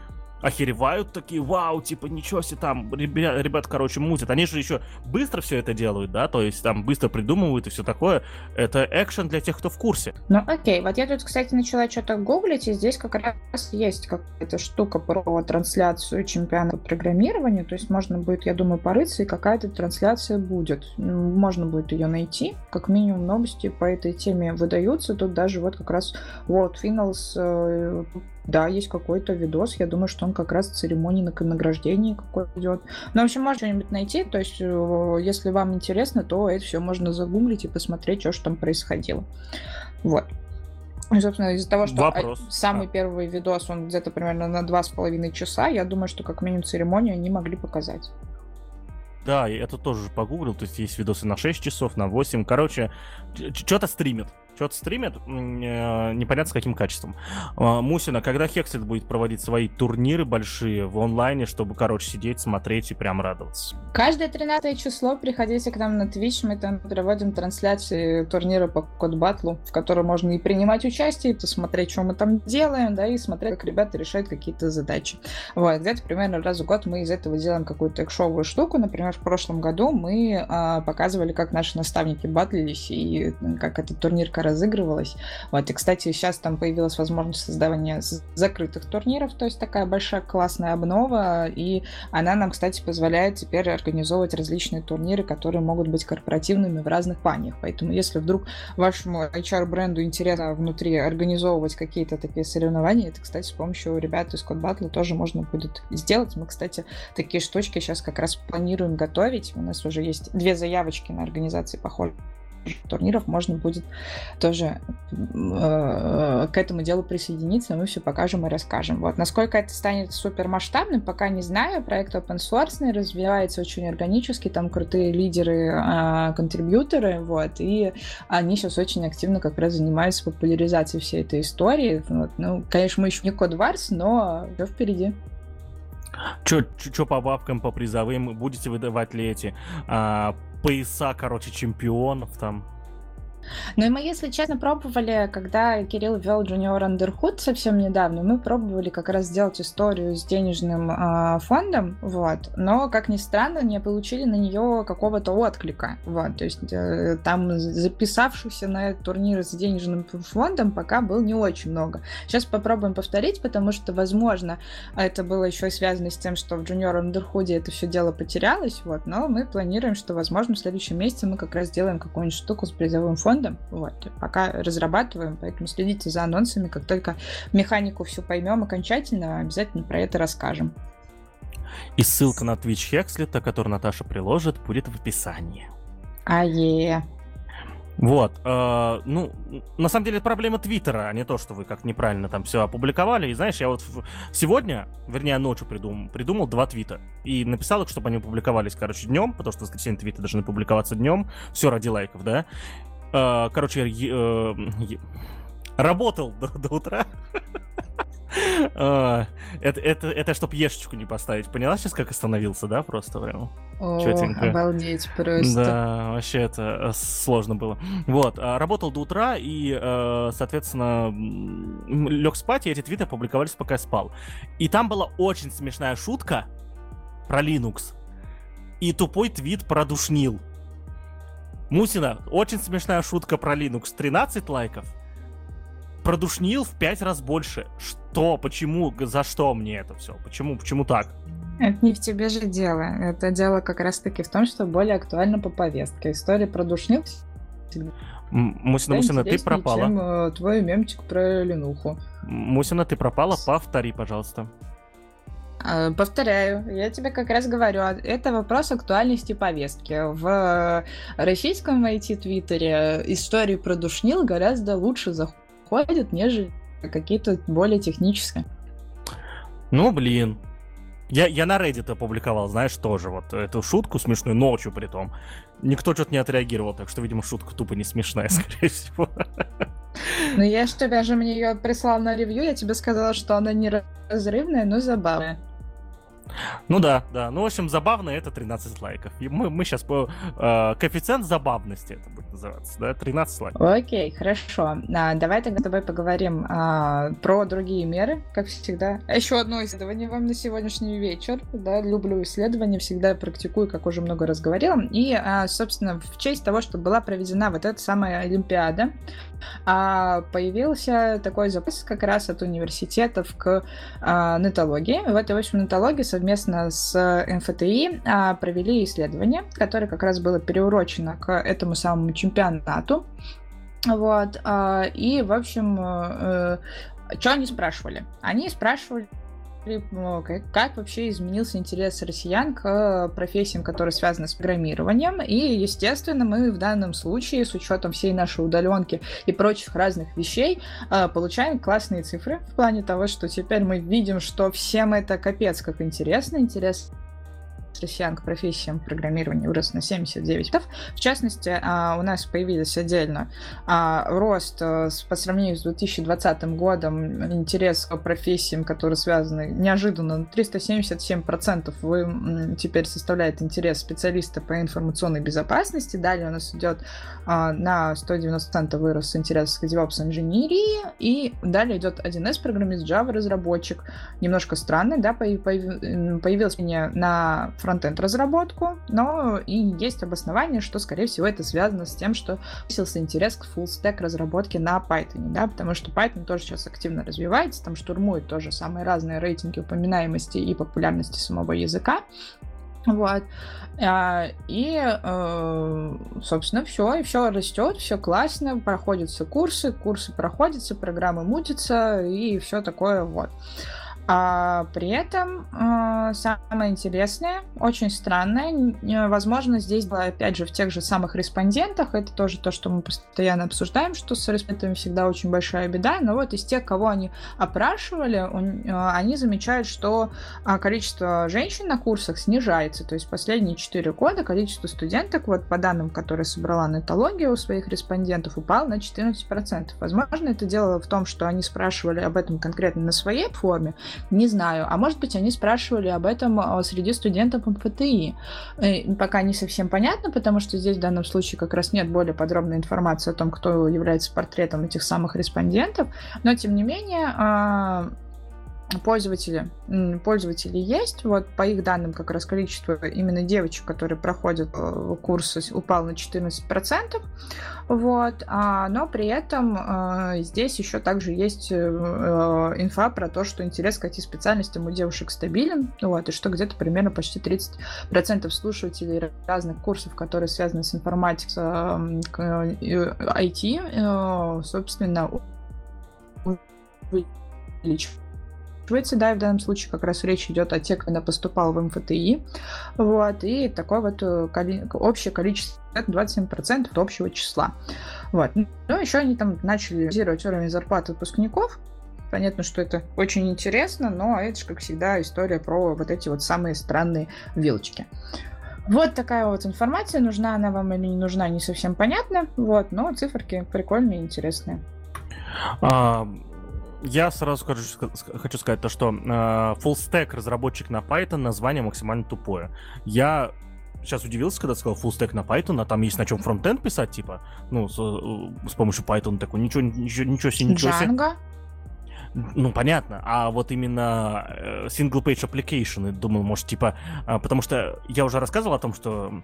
охеревают такие, вау, типа, ничего себе там, ребят, ребят, короче, мутят. Они же еще быстро все это делают, да, то есть там быстро придумывают и все такое. Это экшен для тех, кто в курсе. Ну, окей, вот я тут, кстати, начала что-то гуглить, и здесь как раз есть какая-то штука про трансляцию чемпионата программирования, то есть можно будет, я думаю, порыться, и какая-то трансляция будет. Можно будет ее найти, как минимум новости по этой теме выдаются, тут даже вот как раз World Finals э, да, есть какой-то видос. Я думаю, что он как раз церемонии на награждении какой идет. Ну, в общем, можно что-нибудь найти. То есть, э, если вам интересно, то это все можно загуглить и посмотреть, что же там происходило. Вот. И, собственно, из-за того, что Вопрос. самый а. первый видос, он где-то примерно на два с половиной часа, я думаю, что как минимум церемонию они могли показать. Да, я это тоже погуглил, то есть есть видосы на 6 часов, на 8. Короче, что-то стримит что-то стримят, э, непонятно с каким качеством. А, Мусина, когда Хексель будет проводить свои турниры большие в онлайне, чтобы, короче, сидеть, смотреть и прям радоваться? Каждое 13 число приходите к нам на Twitch, мы там проводим трансляции турнира по код батлу, в котором можно и принимать участие, и посмотреть, что мы там делаем, да, и смотреть, как ребята решают какие-то задачи. Вот, где-то примерно раз в год мы из этого делаем какую-то экшовую штуку. Например, в прошлом году мы а, показывали, как наши наставники батлились и как этот турнир разыгрывалась. Вот. И, кстати, сейчас там появилась возможность создавания закрытых турниров, то есть такая большая классная обнова, и она нам, кстати, позволяет теперь организовывать различные турниры, которые могут быть корпоративными в разных паниях. Поэтому, если вдруг вашему HR-бренду интересно внутри организовывать какие-то такие соревнования, это, кстати, с помощью ребят из Code Battle тоже можно будет сделать. Мы, кстати, такие штучки сейчас как раз планируем готовить. У нас уже есть две заявочки на организации похожих турниров можно будет тоже э, к этому делу присоединиться, мы все покажем и расскажем. Вот. Насколько это станет супер масштабным, пока не знаю. Проект open source развивается очень органически, там крутые лидеры, э, контрибьюторы, вот, и они сейчас очень активно как раз занимаются популяризацией всей этой истории. Вот. Ну, конечно, мы еще не код Варс, но все впереди. Что по бабкам, по призовым? Будете выдавать ли эти а, пояса, короче, чемпионов там. Ну и мы, если честно, пробовали, когда Кирилл вел Junior Underhood совсем недавно, мы пробовали как раз сделать историю с денежным э, фондом, вот, но, как ни странно, не получили на нее какого-то отклика, вот, то есть э, там записавшихся на этот турнир с денежным фондом пока было не очень много. Сейчас попробуем повторить, потому что, возможно, это было еще связано с тем, что в Junior Underhood это все дело потерялось, вот, но мы планируем, что, возможно, в следующем месяце мы как раз сделаем какую-нибудь штуку с призовым фондом, фондом. Вот. Пока разрабатываем, поэтому следите за анонсами. Как только механику всю поймем окончательно, обязательно про это расскажем. И ссылка на Twitch Hexlet, которую Наташа приложит, будет в описании. А е. Вот, э, ну, на самом деле это проблема Твиттера, а не то, что вы как неправильно там все опубликовали. И знаешь, я вот сегодня, вернее, ночью придумал, придумал два твита. И написал их, чтобы они публиковались, короче, днем, потому что в воскресенье твиты должны публиковаться днем. Все ради лайков, да? Э, короче, э, работал до, до утра. А, это, это, это чтоб ешечку не поставить. Поняла сейчас, как остановился, да, просто прям? О, Четенько. обалдеть просто. Да, вообще это э, сложно было. Вот, а, работал до утра и, э, соответственно, лег спать, и эти твиты опубликовались, пока я спал. И там была очень смешная шутка про Linux. И тупой твит продушнил. Мусина, очень смешная шутка про Linux. 13 лайков продушнил в пять раз больше. Что? Почему? За что мне это все? Почему? Почему так? Это не в тебе же дело. Это дело как раз-таки в том, что более актуально по повестке. История про душнил Мусина, Мусина, ты пропала. чем э, твой мемчик про Ленуху. Мусина, ты пропала, повтори, пожалуйста. А, повторяю, я тебе как раз говорю, а это вопрос актуальности повестки. В российском IT-твиттере истории про душнил гораздо лучше заходят ходят, нежели какие-то более технические. Ну, блин. Я, я на Reddit опубликовал, знаешь, тоже вот эту шутку смешную, ночью при том. Никто что-то не отреагировал, так что, видимо, шутка тупо не смешная, скорее всего. Ну, я же тебя же мне ее прислал на ревью, я тебе сказала, что она не разрывная, но забавная. Ну да, да. Ну, в общем, забавно это 13 лайков. И мы, мы сейчас по... Э, коэффициент забавности это будет называться, да? 13 лайков. Окей, хорошо. А, давай тогда с тобой поговорим а, про другие меры, как всегда. Еще одно исследование вам на сегодняшний вечер. Да, люблю исследования, всегда практикую, как уже много раз говорила. И, а, собственно, в честь того, что была проведена вот эта самая Олимпиада, а, появился такой запрос как раз от университетов к а, нетологии. В этой, в общем, нетологии совместно с МФТИ а, провели исследование, которое как раз было переурочено к этому самому чемпионату. Вот, а, и, в общем, э, что они спрашивали? Они спрашивали как вообще изменился интерес россиян к профессиям, которые связаны с программированием. И, естественно, мы в данном случае, с учетом всей нашей удаленки и прочих разных вещей, э, получаем классные цифры в плане того, что теперь мы видим, что всем это капец как интересно, интерес россиян к профессиям программирования вырос на 79%. В частности, а, у нас появились отдельно а, рост э, по сравнению с 2020 годом интерес к профессиям, которые связаны неожиданно на 377% вы теперь составляет интерес специалиста по информационной безопасности. Далее у нас идет а, на 190% вырос интерес к DevOps инженерии. И далее идет 1С программист, Java разработчик. Немножко странно, да, появилось мне на фронтенд разработку, но и есть обоснование, что, скорее всего, это связано с тем, что появился интерес к full stack разработке на Python, да, потому что Python тоже сейчас активно развивается, там штурмует тоже самые разные рейтинги упоминаемости и популярности самого языка. Вот. А, и, э, собственно, все, и все растет, все классно, проходятся курсы, курсы проходятся, программы мутятся, и все такое вот. А при этом э, самое интересное, очень странное, возможно, здесь было, опять же, в тех же самых респондентах, это тоже то, что мы постоянно обсуждаем, что с респондентами всегда очень большая беда, но вот из тех, кого они опрашивали, э, они замечают, что э, количество женщин на курсах снижается, то есть последние 4 года количество студенток, вот по данным, которые собрала нетология у своих респондентов, упало на 14%. Возможно, это дело в том, что они спрашивали об этом конкретно на своей форме, не знаю. А может быть, они спрашивали об этом а, среди студентов МФТИ. Э, пока не совсем понятно, потому что здесь в данном случае как раз нет более подробной информации о том, кто является портретом этих самых респондентов. Но, тем не менее, а, пользователи, пользователи есть. Вот по их данным как раз количество именно девочек, которые проходят э, курсы, упало на 14%. Вот. А, но при этом а, здесь еще также есть инфа про то, что интерес к IT-специальностям у девушек стабилен. Вот, и что где-то примерно почти 30% слушателей разных курсов, которые связаны с информатикой, IT, собственно, увеличивают заканчивается, да, и в данном случае как раз речь идет о тех, кто поступал в МФТИ, вот, и такое вот э, общее количество, это 27% от общего числа, вот. Ну, еще они там начали анализировать уровень зарплат выпускников, понятно, что это очень интересно, но это же, как всегда, история про вот эти вот самые странные вилочки. Вот такая вот информация, нужна она вам или не нужна, не совсем понятно, вот, но циферки прикольные интересные. А, я сразу хочу, хочу сказать то, что э, full stack разработчик на Python название максимально тупое. Я сейчас удивился, когда сказал full stack на Python, а там есть на чем фронтенд писать, типа, ну, с, э, с помощью Python такой, ничего, ничего, ничего себе, ничего себе. Django? Ну, понятно. А вот именно э, single-page application, думаю, может, типа... А, потому что я уже рассказывал о том, что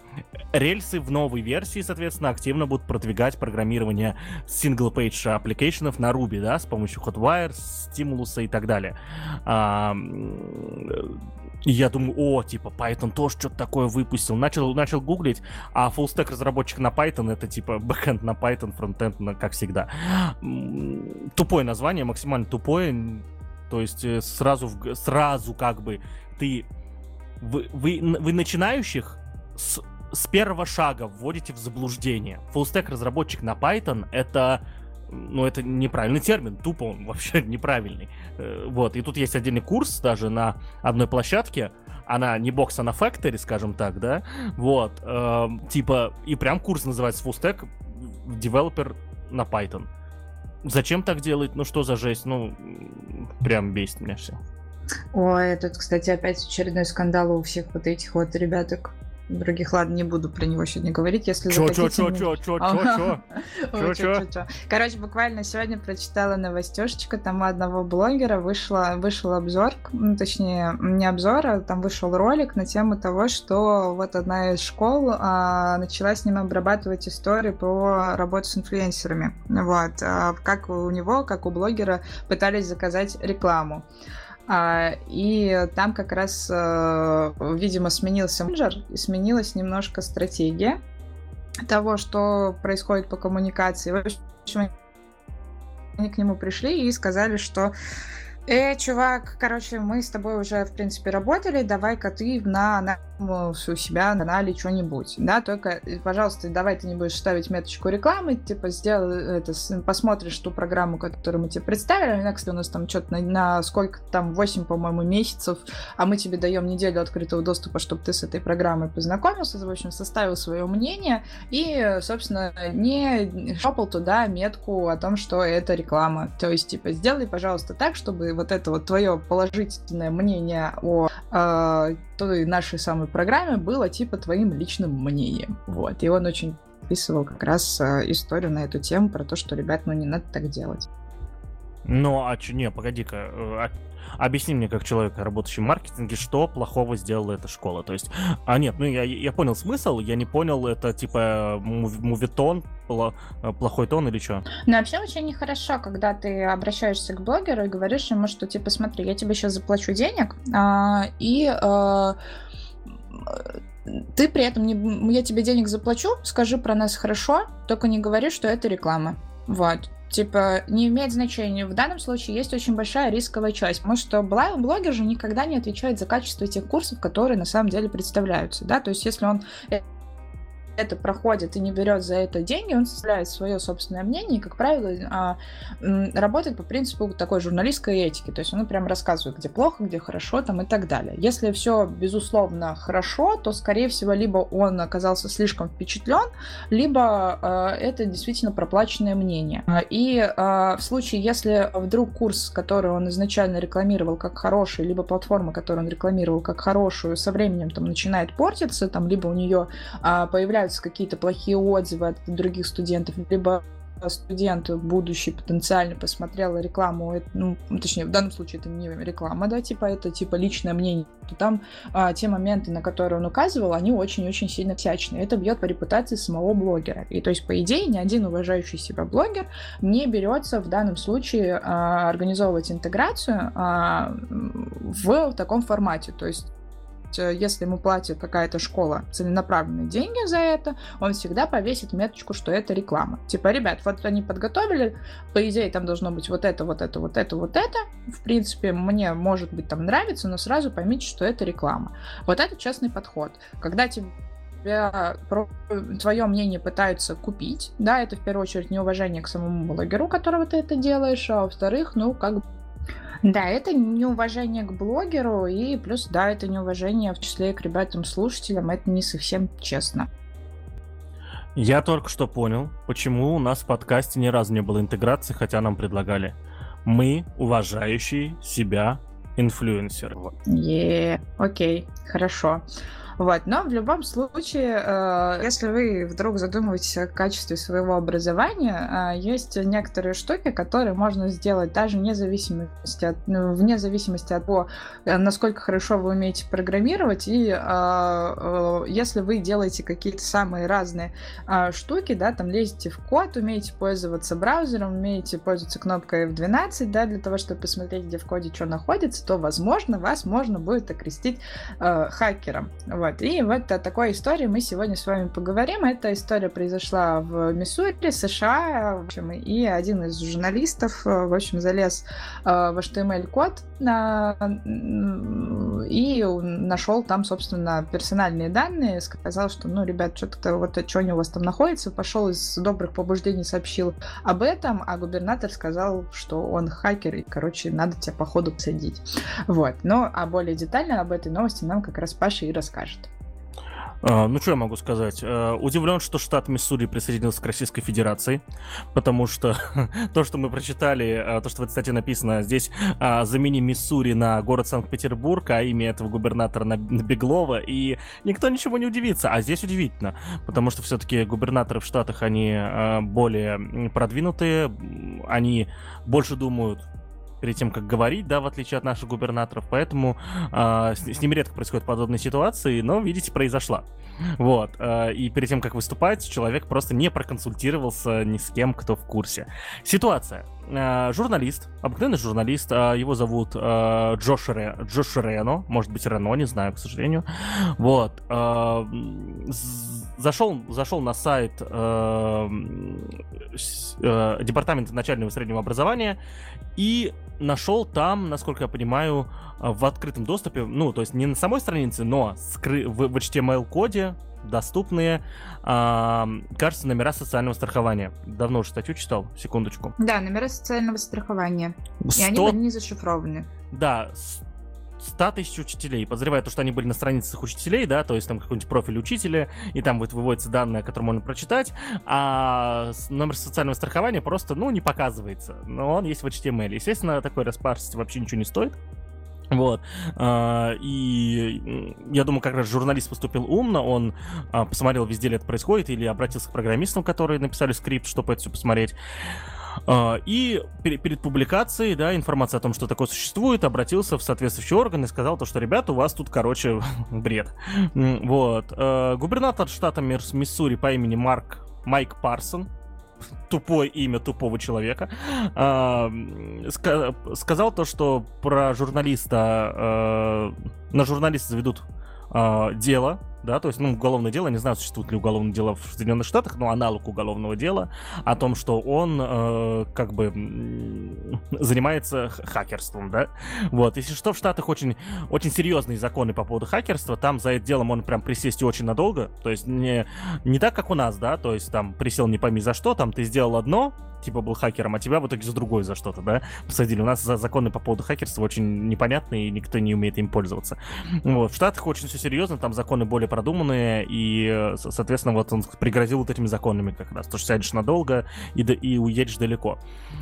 рельсы в новой версии, соответственно, активно будут продвигать программирование single-page application на Ruby, да, с помощью Hotwire, Stimulus и так далее. А, и я думаю, о, типа, Python тоже что-то такое выпустил. Начал, начал гуглить, а stack разработчик на Python это типа бэкэнд на Python, фронтенд на, как всегда. Тупое название, максимально тупое. То есть э, сразу, сразу как бы ты... Вы, вы, вы начинающих с, с первого шага вводите в заблуждение. Stack разработчик на Python это ну, это неправильный термин, тупо он вообще неправильный. Э, вот, и тут есть отдельный курс даже на одной площадке, она не бокс, а на Factory, скажем так, да, вот, э, типа, и прям курс называется Full Stack Developer на Python. Зачем так делать? Ну, что за жесть? Ну, прям бесит меня все. Ой, тут, кстати, опять очередной скандал у всех вот этих вот ребяток других, ладно, не буду про него сегодня говорить, если чё, захотите... Чё, чё, чё, чё, чё, чё, чё, Короче, буквально сегодня прочитала новостюшечка, там у одного блогера вышла, вышел обзор, ну, точнее, не обзор, а там вышел ролик на тему того, что вот одна из школ а, начала с ним обрабатывать истории про работу с инфлюенсерами. Вот. А, как у него, как у блогера, пытались заказать рекламу. А, и там как раз, э, видимо, сменился менеджер и сменилась немножко стратегия того, что происходит по коммуникации. В общем, они к нему пришли и сказали, что Э, чувак, короче, мы с тобой уже, в принципе, работали, давай-ка ты на, на у себя на канале что-нибудь, да, только, э, пожалуйста, давай ты не будешь ставить меточку рекламы, типа, сделай это, посмотришь ту программу, которую мы тебе представили, она, кстати, у нас там что-то на, на сколько там, 8, по-моему, месяцев, а мы тебе даем неделю открытого доступа, чтобы ты с этой программой познакомился, в общем, составил свое мнение и, собственно, не шопал туда метку о том, что это реклама, то есть, типа, сделай, пожалуйста, так, чтобы вот это вот твое положительное мнение о э, той нашей самой программе было типа твоим личным мнением. Вот. И он очень описывал как раз э, историю на эту тему про то, что, ребят, ну не надо так делать. Ну, а что, не, погоди-ка, э, а Объясни мне, как человек, работающий в маркетинге, что плохого сделала эта школа. То есть, а нет, ну я, я понял смысл, я не понял, это типа мувитон, плохой тон или что? Ну, вообще очень нехорошо, когда ты обращаешься к блогеру и говоришь ему, что типа, смотри, я тебе сейчас заплачу денег, а, и а, ты при этом не, я тебе денег заплачу, скажи про нас хорошо, только не говори, что это реклама. Вот. Типа, не имеет значения. В данном случае есть очень большая рисковая часть, потому что блогер же никогда не отвечает за качество тех курсов, которые на самом деле представляются, да, то есть если он это проходит и не берет за это деньги, он составляет свое собственное мнение и, как правило, а, работает по принципу такой журналистской этики. То есть он прям рассказывает, где плохо, где хорошо там и так далее. Если все, безусловно, хорошо, то, скорее всего, либо он оказался слишком впечатлен, либо а, это действительно проплаченное мнение. И а, в случае, если вдруг курс, который он изначально рекламировал как хороший, либо платформа, которую он рекламировал как хорошую, со временем там начинает портиться, там либо у нее появляются появляются какие-то плохие отзывы от других студентов, либо студент будущий потенциально посмотрел рекламу, ну, точнее, в данном случае это не реклама, да, типа, это типа личное мнение, то там а, те моменты, на которые он указывал, они очень-очень сильно всячные. Это бьет по репутации самого блогера. И то есть, по идее, ни один уважающий себя блогер не берется в данном случае а, организовывать интеграцию а, в таком формате. То есть если ему платит какая-то школа целенаправленные деньги за это, он всегда повесит меточку, что это реклама. Типа, ребят, вот они подготовили, по идее там должно быть вот это, вот это, вот это, вот это. В принципе, мне, может быть, там нравится, но сразу поймите, что это реклама. Вот это честный подход. Когда тебе тебя твое мнение пытаются купить, да, это в первую очередь неуважение к самому блогеру, которого ты это делаешь, а во-вторых, ну, как да, это неуважение к блогеру, и плюс, да, это неуважение в числе к ребятам-слушателям, это не совсем честно. Я только что понял, почему у нас в подкасте ни разу не было интеграции, хотя нам предлагали. Мы уважающие себя инфлюенсеры. Е, окей, хорошо. Вот. Но в любом случае, э, если вы вдруг задумываетесь о качестве своего образования, э, есть некоторые штуки, которые можно сделать даже вне зависимости от, ну, вне зависимости от того, э, насколько хорошо вы умеете программировать. И если вы делаете какие-то самые разные штуки, да, там лезете в код, умеете пользоваться браузером, умеете пользоваться кнопкой F12, да, для того, чтобы посмотреть, где в коде что находится, то, возможно, вас можно будет окрестить хакером. Вот. Вот. И вот о такой истории мы сегодня с вами поговорим. Эта история произошла в Миссури, США, в общем, и один из журналистов, э, в общем, залез э, в HTML-код и нашел там, собственно, персональные данные, сказал, что, ну, ребят, что-то вот что у вас там находится, пошел из добрых побуждений, сообщил об этом, а губернатор сказал, что он хакер, и, короче, надо тебя по ходу посадить. Вот. Но, а более детально об этой новости нам как раз Паша и расскажет. А, ну, что я могу сказать? А, удивлен, что штат Миссури присоединился к Российской Федерации, потому что то, что мы прочитали, а, то, что в этой статье написано, здесь замени Миссури на город Санкт-Петербург, а имя этого губернатора на, на Беглова, и никто ничего не удивится. А здесь удивительно, потому что все-таки губернаторы в Штатах, они более продвинутые, они больше думают перед тем, как говорить, да, в отличие от наших губернаторов, поэтому э, с, с ними редко происходят подобные ситуации, но, видите, произошла. Вот, э, и перед тем, как выступать, человек просто не проконсультировался ни с кем, кто в курсе. Ситуация. Э, журналист, обыкновенный журналист, э, его зовут э, Джош, Ре, Джош Рено, может быть, Рено, не знаю, к сожалению. Вот, э, зашел, зашел на сайт э, э, Департамента начального и среднего образования и нашел там, насколько я понимаю, э, в открытом доступе, ну, то есть не на самой странице, но скры- в, в HTML-коде доступные, э, кажется, номера социального страхования. Давно уже статью читал, секундочку. Да, номера социального страхования. 100... И они были не зашифрованы. Да, 100 тысяч учителей. Подозреваю то, что они были на страницах учителей, да, то есть там какой-нибудь профиль учителя, и там вот выводятся данные, которые можно прочитать, а номер социального страхования просто, ну, не показывается. Но он есть в HTML. Естественно, такой распарсить вообще ничего не стоит. Вот. А, и я думаю, как раз журналист поступил умно, он а, посмотрел, везде ли это происходит, или обратился к программистам, которые написали скрипт, чтобы это все посмотреть. А, и перед публикацией, да, информация о том, что такое существует, обратился в соответствующий орган и сказал то, что, ребята, у вас тут, короче, бред. Вот. А, губернатор штата Миссури по имени Марк Майк Парсон, тупое имя тупого человека, а, сказал то, что про журналиста, на журналиста заведут дело да, то есть, ну, уголовное дело, не знаю, существует ли уголовное дело в Соединенных Штатах, но аналог уголовного дела о том, что он э, как бы занимается хакерством, да, вот, если что, в Штатах очень, очень серьезные законы по поводу хакерства, там за это делом он прям присесть очень надолго, то есть не, не так, как у нас, да, то есть там присел не пойми за что, там ты сделал одно, типа был хакером, а тебя в итоге за другое за что-то, да, посадили. У нас законы по поводу хакерства очень непонятные, и никто не умеет им пользоваться. Вот. В Штатах очень все серьезно, там законы более продуманные, и, соответственно, вот он пригрозил вот этими законами как раз, то, что сядешь надолго и, и уедешь далеко.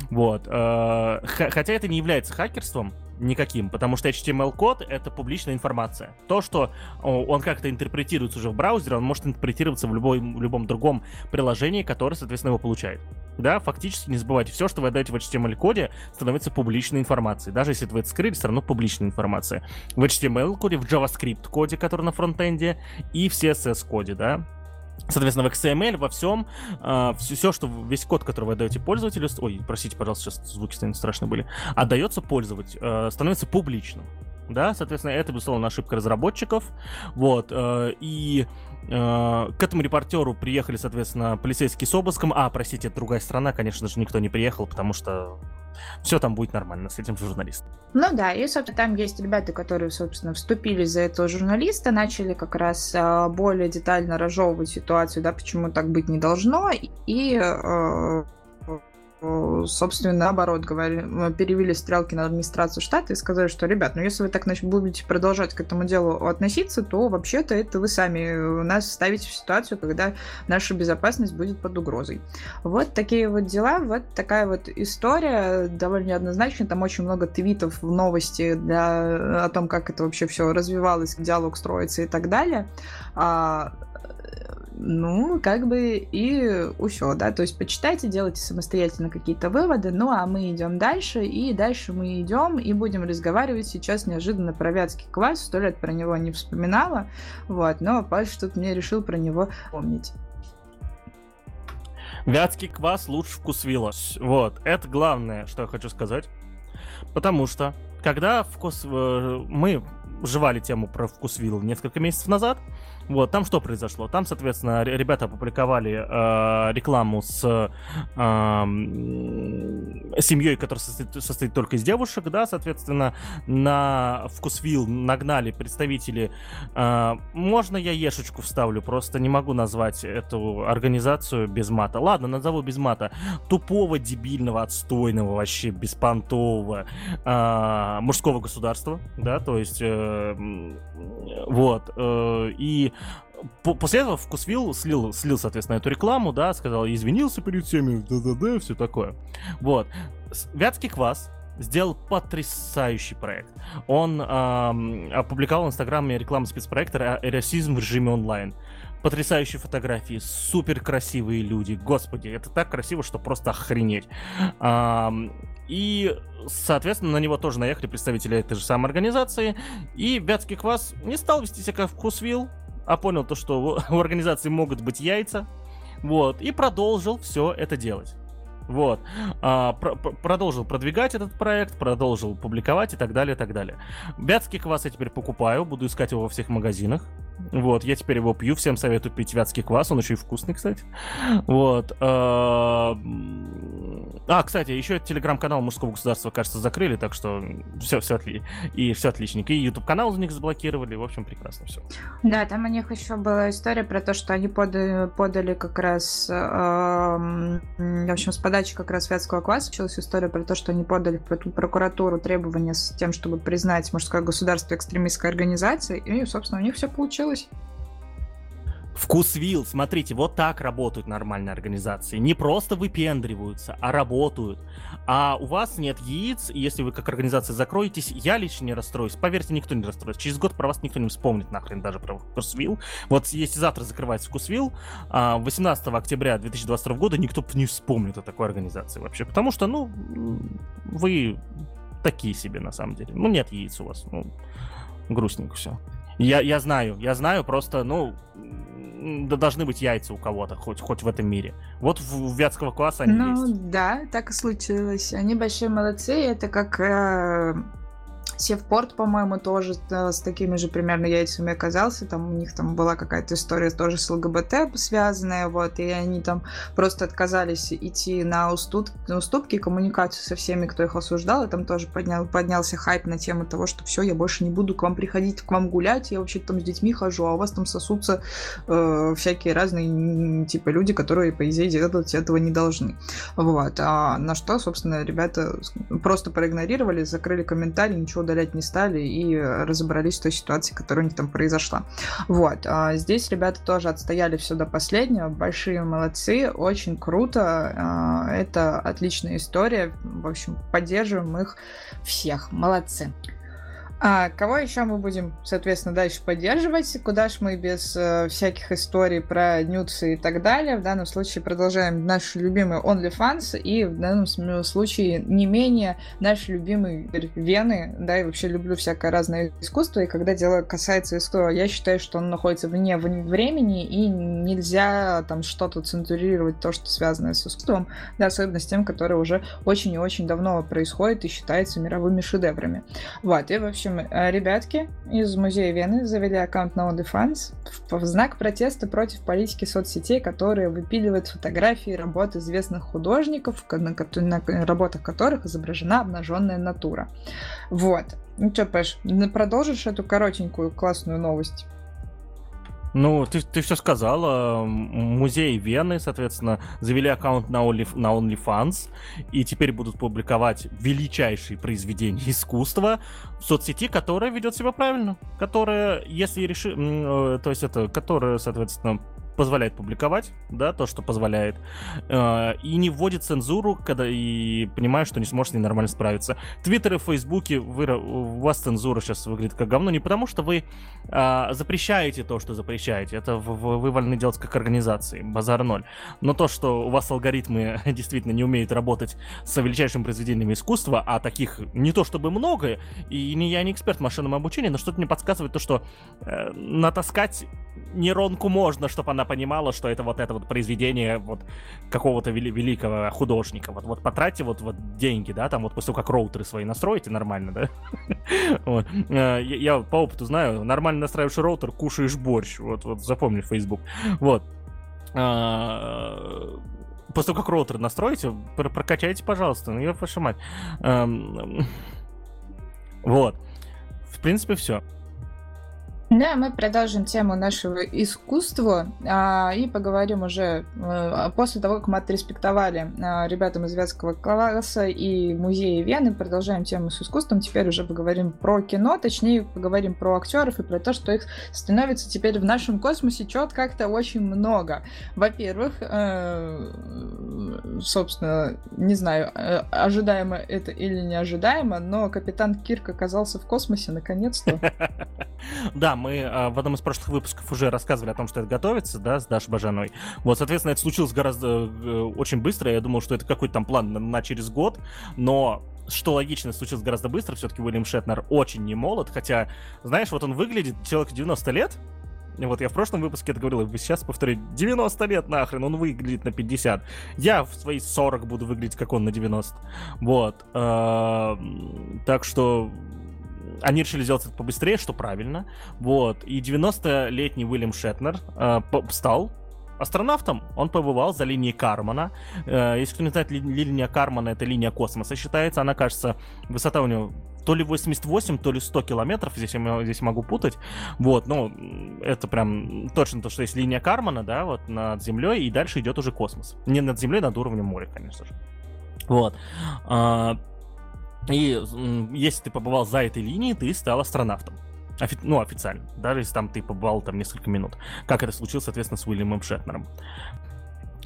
Вот. Э, хотя это не является хакерством, никаким, потому что HTML-код — это публичная информация. То, что он как-то интерпретируется уже в браузере, он может интерпретироваться в, любой, в любом другом приложении, которое, соответственно, его получает. Да, фактически, не забывайте, все, что вы отдаете в HTML-коде, становится публичной информацией. Даже если вы это скрыли, все равно публичная информация. В HTML-коде, в JavaScript-коде, который на фронтенде, и в CSS-коде, да, Соответственно, в XML, во всем, э, а, все, что весь код, который вы отдаете пользователю, ой, простите, пожалуйста, сейчас звуки страшно были, отдается пользователю, э, становится публичным. да, соответственно, это, безусловно, ошибка разработчиков, вот, э, и к этому репортеру приехали, соответственно, полицейские с обыском, а, простите, это другая страна, конечно же, никто не приехал, потому что все там будет нормально с этим журналистом. Ну да, и, собственно, там есть ребята, которые, собственно, вступили за этого журналиста, начали как раз а, более детально разжевывать ситуацию, да, почему так быть не должно, и э, Э, собственно, наоборот, говорили, перевели стрелки на администрацию штата и сказали, что, ребят, ну если вы так значит, будете продолжать к этому делу относиться, то вообще-то это вы сами э, нас ставите в ситуацию, когда наша безопасность будет под угрозой. Вот такие вот дела, вот такая вот история, довольно неоднозначная, там очень много твитов в новости для, о том, как это вообще все развивалось, диалог строится и так далее. Ну, как бы и все, да, то есть почитайте, делайте самостоятельно какие-то выводы, ну, а мы идем дальше, и дальше мы идем и будем разговаривать сейчас неожиданно про вятский квас, сто лет про него не вспоминала, вот, но Паш тут мне решил про него помнить. Вятский квас лучше вкусвилла. Вот, это главное, что я хочу сказать. Потому что, когда вкус... Э, мы жевали тему про вкусвилл несколько месяцев назад, вот, там что произошло? Там, соответственно, ребята опубликовали э, рекламу с э, семьей, которая состоит, состоит только из девушек, да, соответственно, на вкусвилл нагнали представители. Э, можно я ешечку вставлю? Просто не могу назвать эту организацию без мата. Ладно, назову без мата. Тупого, дебильного, отстойного, вообще беспонтового э, мужского государства, да, то есть э, вот, э, и после этого Вкусвилл слил, слил, соответственно, эту рекламу, да, сказал, извинился перед всеми, да-да-да, все такое. Вот. Вятский квас сделал потрясающий проект. Он эм, опубликовал в Инстаграме рекламу спецпроекта «Расизм в режиме онлайн». Потрясающие фотографии, супер красивые люди. Господи, это так красиво, что просто охренеть. Эм, и, соответственно, на него тоже наехали представители этой же самой организации. И Вятский квас не стал вести себя как вкусвилл, а понял то, что у организации могут быть яйца, вот, и продолжил все это делать. Вот. А, про продолжил продвигать этот проект, продолжил публиковать и так далее, и так далее. Вятский квас я теперь покупаю, буду искать его во всех магазинах. Вот, я теперь его пью, всем советую пить вятский квас, он очень вкусный, кстати. Вот. А, а кстати, еще телеграм-канал Мужского государства, кажется, закрыли, так что все, все отлично. И все отличненько. И YouTube канал у них заблокировали, в общем, прекрасно все. Да, там у них еще была история про то, что они подали, подали как раз, э, в общем, с подачи как раз вятского класса началась история про то, что они подали в прокуратуру требования с тем, чтобы признать мужское государство экстремистской организацией, и, собственно, у них все получилось получилось. Вкусвилл, смотрите, вот так работают нормальные организации. Не просто выпендриваются, а работают. А у вас нет яиц, и если вы как организация закроетесь, я лично не расстроюсь. Поверьте, никто не расстроится. Через год про вас никто не вспомнит нахрен даже про Вкусвилл. Вот если завтра закрывается Вкусвилл, 18 а, октября 2022 года никто не вспомнит о такой организации вообще. Потому что, ну, вы такие себе на самом деле. Ну, нет яиц у вас. Ну, грустненько все. Я, я знаю, я знаю, просто, ну, да должны быть яйца у кого-то, хоть, хоть в этом мире. Вот в, в вятского класса они ну, есть. Ну, да, так и случилось. Они большие молодцы, это как э, Севпорт, по-моему, тоже с такими же примерно яйцами оказался. Там у них там была какая-то история тоже с ЛГБТ связанная, вот, и они там просто отказались идти на, уступ, на уступки, коммуникацию со всеми, кто их осуждал, и там тоже поднял, поднялся хайп на тему того, что все, я больше не буду к вам приходить, к вам гулять, я вообще там с детьми хожу, а у вас там сосутся э, всякие разные типа люди, которые, по идее, делать этого не должны. Вот. А на что, собственно, ребята просто проигнорировали, закрыли комментарий, ничего удалять не стали и разобрались с той ситуацией, которая у них там произошла. Вот. А здесь ребята тоже отстояли все до последнего. Большие молодцы, очень круто. А, это отличная история. В общем, поддерживаем их всех. Молодцы. А кого еще мы будем, соответственно, дальше поддерживать? Куда ж мы без э, всяких историй про нюцы и так далее? В данном случае продолжаем наши любимые OnlyFans и в данном случае не менее наши любимые Вены, да, и вообще люблю всякое разное искусство, и когда дело касается искусства, я считаю, что оно находится вне времени, и нельзя там что-то цензурировать, то, что связано с искусством, да, особенно с тем, которое уже очень и очень давно происходит и считается мировыми шедеврами. Вот, и вообще э, ребятки из музея Вены завели аккаунт на OnlyFans в знак протеста против политики соцсетей, которые выпиливают фотографии работ известных художников, на, на работах которых изображена обнаженная натура. Вот. Ну что, Пэш, продолжишь эту коротенькую классную новость? Ну, ты, ты все сказала. Музей Вены, соответственно, завели аккаунт на, Only, на OnlyFans, и теперь будут публиковать величайшие произведения искусства в соцсети, которая ведет себя правильно. Которая, если реши... Э, то есть это, которая, соответственно, позволяет публиковать, да, то, что позволяет, э, и не вводит цензуру, когда и понимает, что не сможет с ней нормально справиться. Твиттеры, Фейсбуки, вы, у вас цензура сейчас выглядит как говно не потому, что вы э, запрещаете то, что запрещаете, это вы, вы вольны делать как организации, базар ноль. Но то, что у вас алгоритмы действительно не умеют работать с величайшим произведением искусства, а таких не то чтобы много, и не, я не эксперт в машинном обучении, но что-то мне подсказывает то, что э, натаскать нейронку можно, чтобы она понимала, что это вот это вот произведение вот какого-то вели- великого художника. Вот, вот потратьте вот, вот деньги, да, там вот после того, как роутеры свои настроите нормально, да. вот. Э, я, я по опыту знаю, нормально настраиваешь роутер, кушаешь борщ. Вот, вот запомни Facebook. Вот. А, после того, как роутер настроите, прокачайте, пожалуйста. Ну, я ваша мать. Эм, вот. В принципе, все. Да, мы продолжим тему нашего искусства а, и поговорим уже а, после того, как мы отреспектовали а, ребятам из Вятского класса и музея Вены, продолжаем тему с искусством. Теперь уже поговорим про кино, точнее поговорим про актеров и про то, что их становится теперь в нашем космосе чет как-то очень много. Во-первых, э, собственно, не знаю, э, ожидаемо это или неожидаемо, но капитан Кирк оказался в космосе наконец-то. Да, мы э, в одном из прошлых выпусков уже рассказывали о том, что это готовится, да, с Дашей Бажаной. Вот, соответственно, это случилось гораздо э, очень быстро. Я думал, что это какой-то там план на, на через год, но что логично, случилось гораздо быстро. Все-таки Уильям Шетнер очень не молод, хотя, знаешь, вот он выглядит человек 90 лет, вот я в прошлом выпуске это говорил, сейчас повторю, 90 лет нахрен, он выглядит на 50. Я в свои 40 буду выглядеть, как он на 90. Вот. Э, так что они решили сделать это побыстрее, что правильно. Вот. И 90-летний Уильям Шетнер э, стал астронавтом. Он побывал за линией Кармана. Э, если кто не знает, ли, линия Кармана — это линия космоса считается. Она, кажется, высота у него то ли 88, то ли 100 километров. Здесь я здесь могу путать. Вот, ну, это прям точно то, что есть линия Кармана, да, вот над Землей, и дальше идет уже космос. Не над Землей, над уровнем моря, конечно же. Вот. И если ты побывал за этой линией, ты стал астронавтом. Офи- ну, официально. Даже если там ты побывал там несколько минут. Как это случилось, соответственно, с Уильямом Шетнером.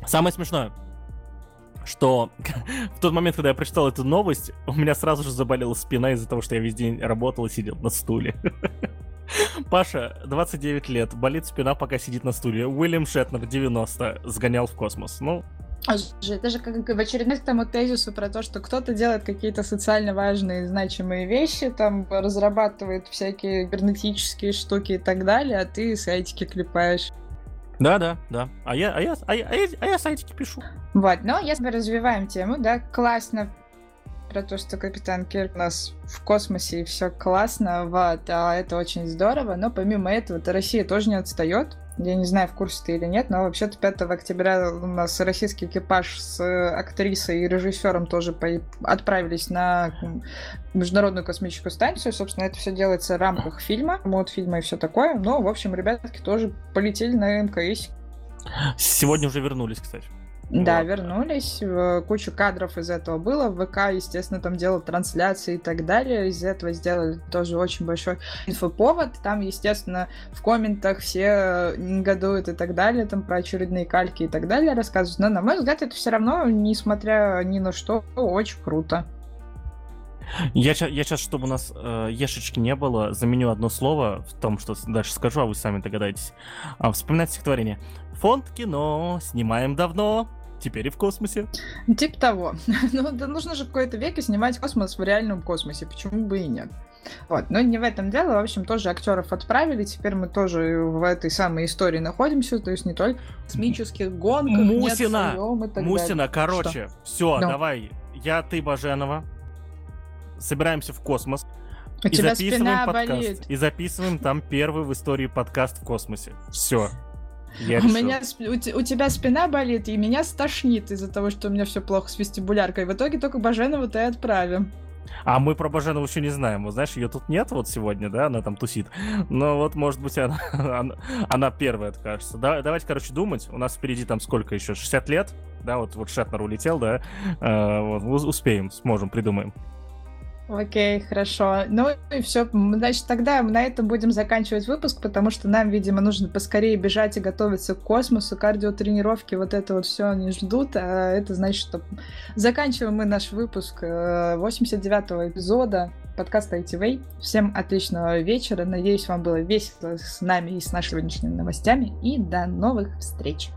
Самое смешное, что в тот момент, когда я прочитал эту новость, у меня сразу же заболела спина из-за того, что я весь день работал и сидел на стуле. Паша, 29 лет, болит спина, пока сидит на стуле. Уильям Шетнер, 90, сгонял в космос. Ну, это же как в очередной к тому тезису про то, что кто-то делает какие-то социально важные, значимые вещи, там разрабатывает всякие кибернетические штуки и так далее, а ты сайтики клепаешь. Да, да, да. А я, а я, а я, а я, а я сайтики пишу. Вот, но если мы развиваем тему, да, классно про то, что Капитан Кирк у нас в космосе и все классно, вот, а это очень здорово, но помимо этого-то Россия тоже не отстает. Я не знаю, в курсе ты или нет, но вообще-то 5 октября у нас российский экипаж с актрисой и режиссером тоже по... отправились на Международную космическую станцию. Собственно, это все делается в рамках фильма, мод фильма и все такое. Но, в общем, ребятки тоже полетели на МКС. Сегодня уже вернулись, кстати. Да, вот. вернулись. Кучу кадров из этого было. ВК, естественно, там делал трансляции и так далее. Из этого сделали тоже очень большой инфоповод. Там, естественно, в комментах все негодуют и так далее, там про очередные кальки и так далее рассказывают. Но, на мой взгляд, это все равно, несмотря ни на что, очень круто. Я, я сейчас, чтобы у нас э, ешечки не было, заменю одно слово в том, что дальше скажу, а вы сами догадаетесь. А, вспоминать стихотворение. Фонд кино снимаем давно, теперь и в космосе. Типа того. ну, да нужно же какой-то век и снимать космос в реальном космосе, почему бы и нет. Вот, но не в этом дело, в общем, тоже актеров отправили, теперь мы тоже в этой самой истории находимся, то есть не только в космических гонках, Мусина, нет, Мусина, короче, все, ну. давай, я, ты, Баженова, собираемся в космос, У и тебя записываем спина подкаст. болит. И записываем там первый в истории подкаст в космосе. Все. Я У решил. меня у, у тебя спина болит, и меня стошнит из-за того, что у меня все плохо с вестибуляркой. В итоге только Баженову-то и отправим. А мы про Баженову еще не знаем. Вот знаешь, ее тут нет вот сегодня, да, она там тусит. Но вот, может быть, она, она, она первая откажется. Да, давайте, короче, думать. У нас впереди там сколько еще? 60 лет? Да, вот, вот Шетнер улетел, да. Э, вот, успеем, сможем, придумаем. Окей, хорошо. Ну и все. Значит, тогда мы на этом будем заканчивать выпуск, потому что нам, видимо, нужно поскорее бежать и готовиться к космосу. Кардиотренировки, вот это вот все они ждут. А это значит, что заканчиваем мы наш выпуск э, 89-го эпизода подкаста ITV. Всем отличного вечера. Надеюсь, вам было весело с нами и с нашими сегодняшними новостями. И до новых встреч.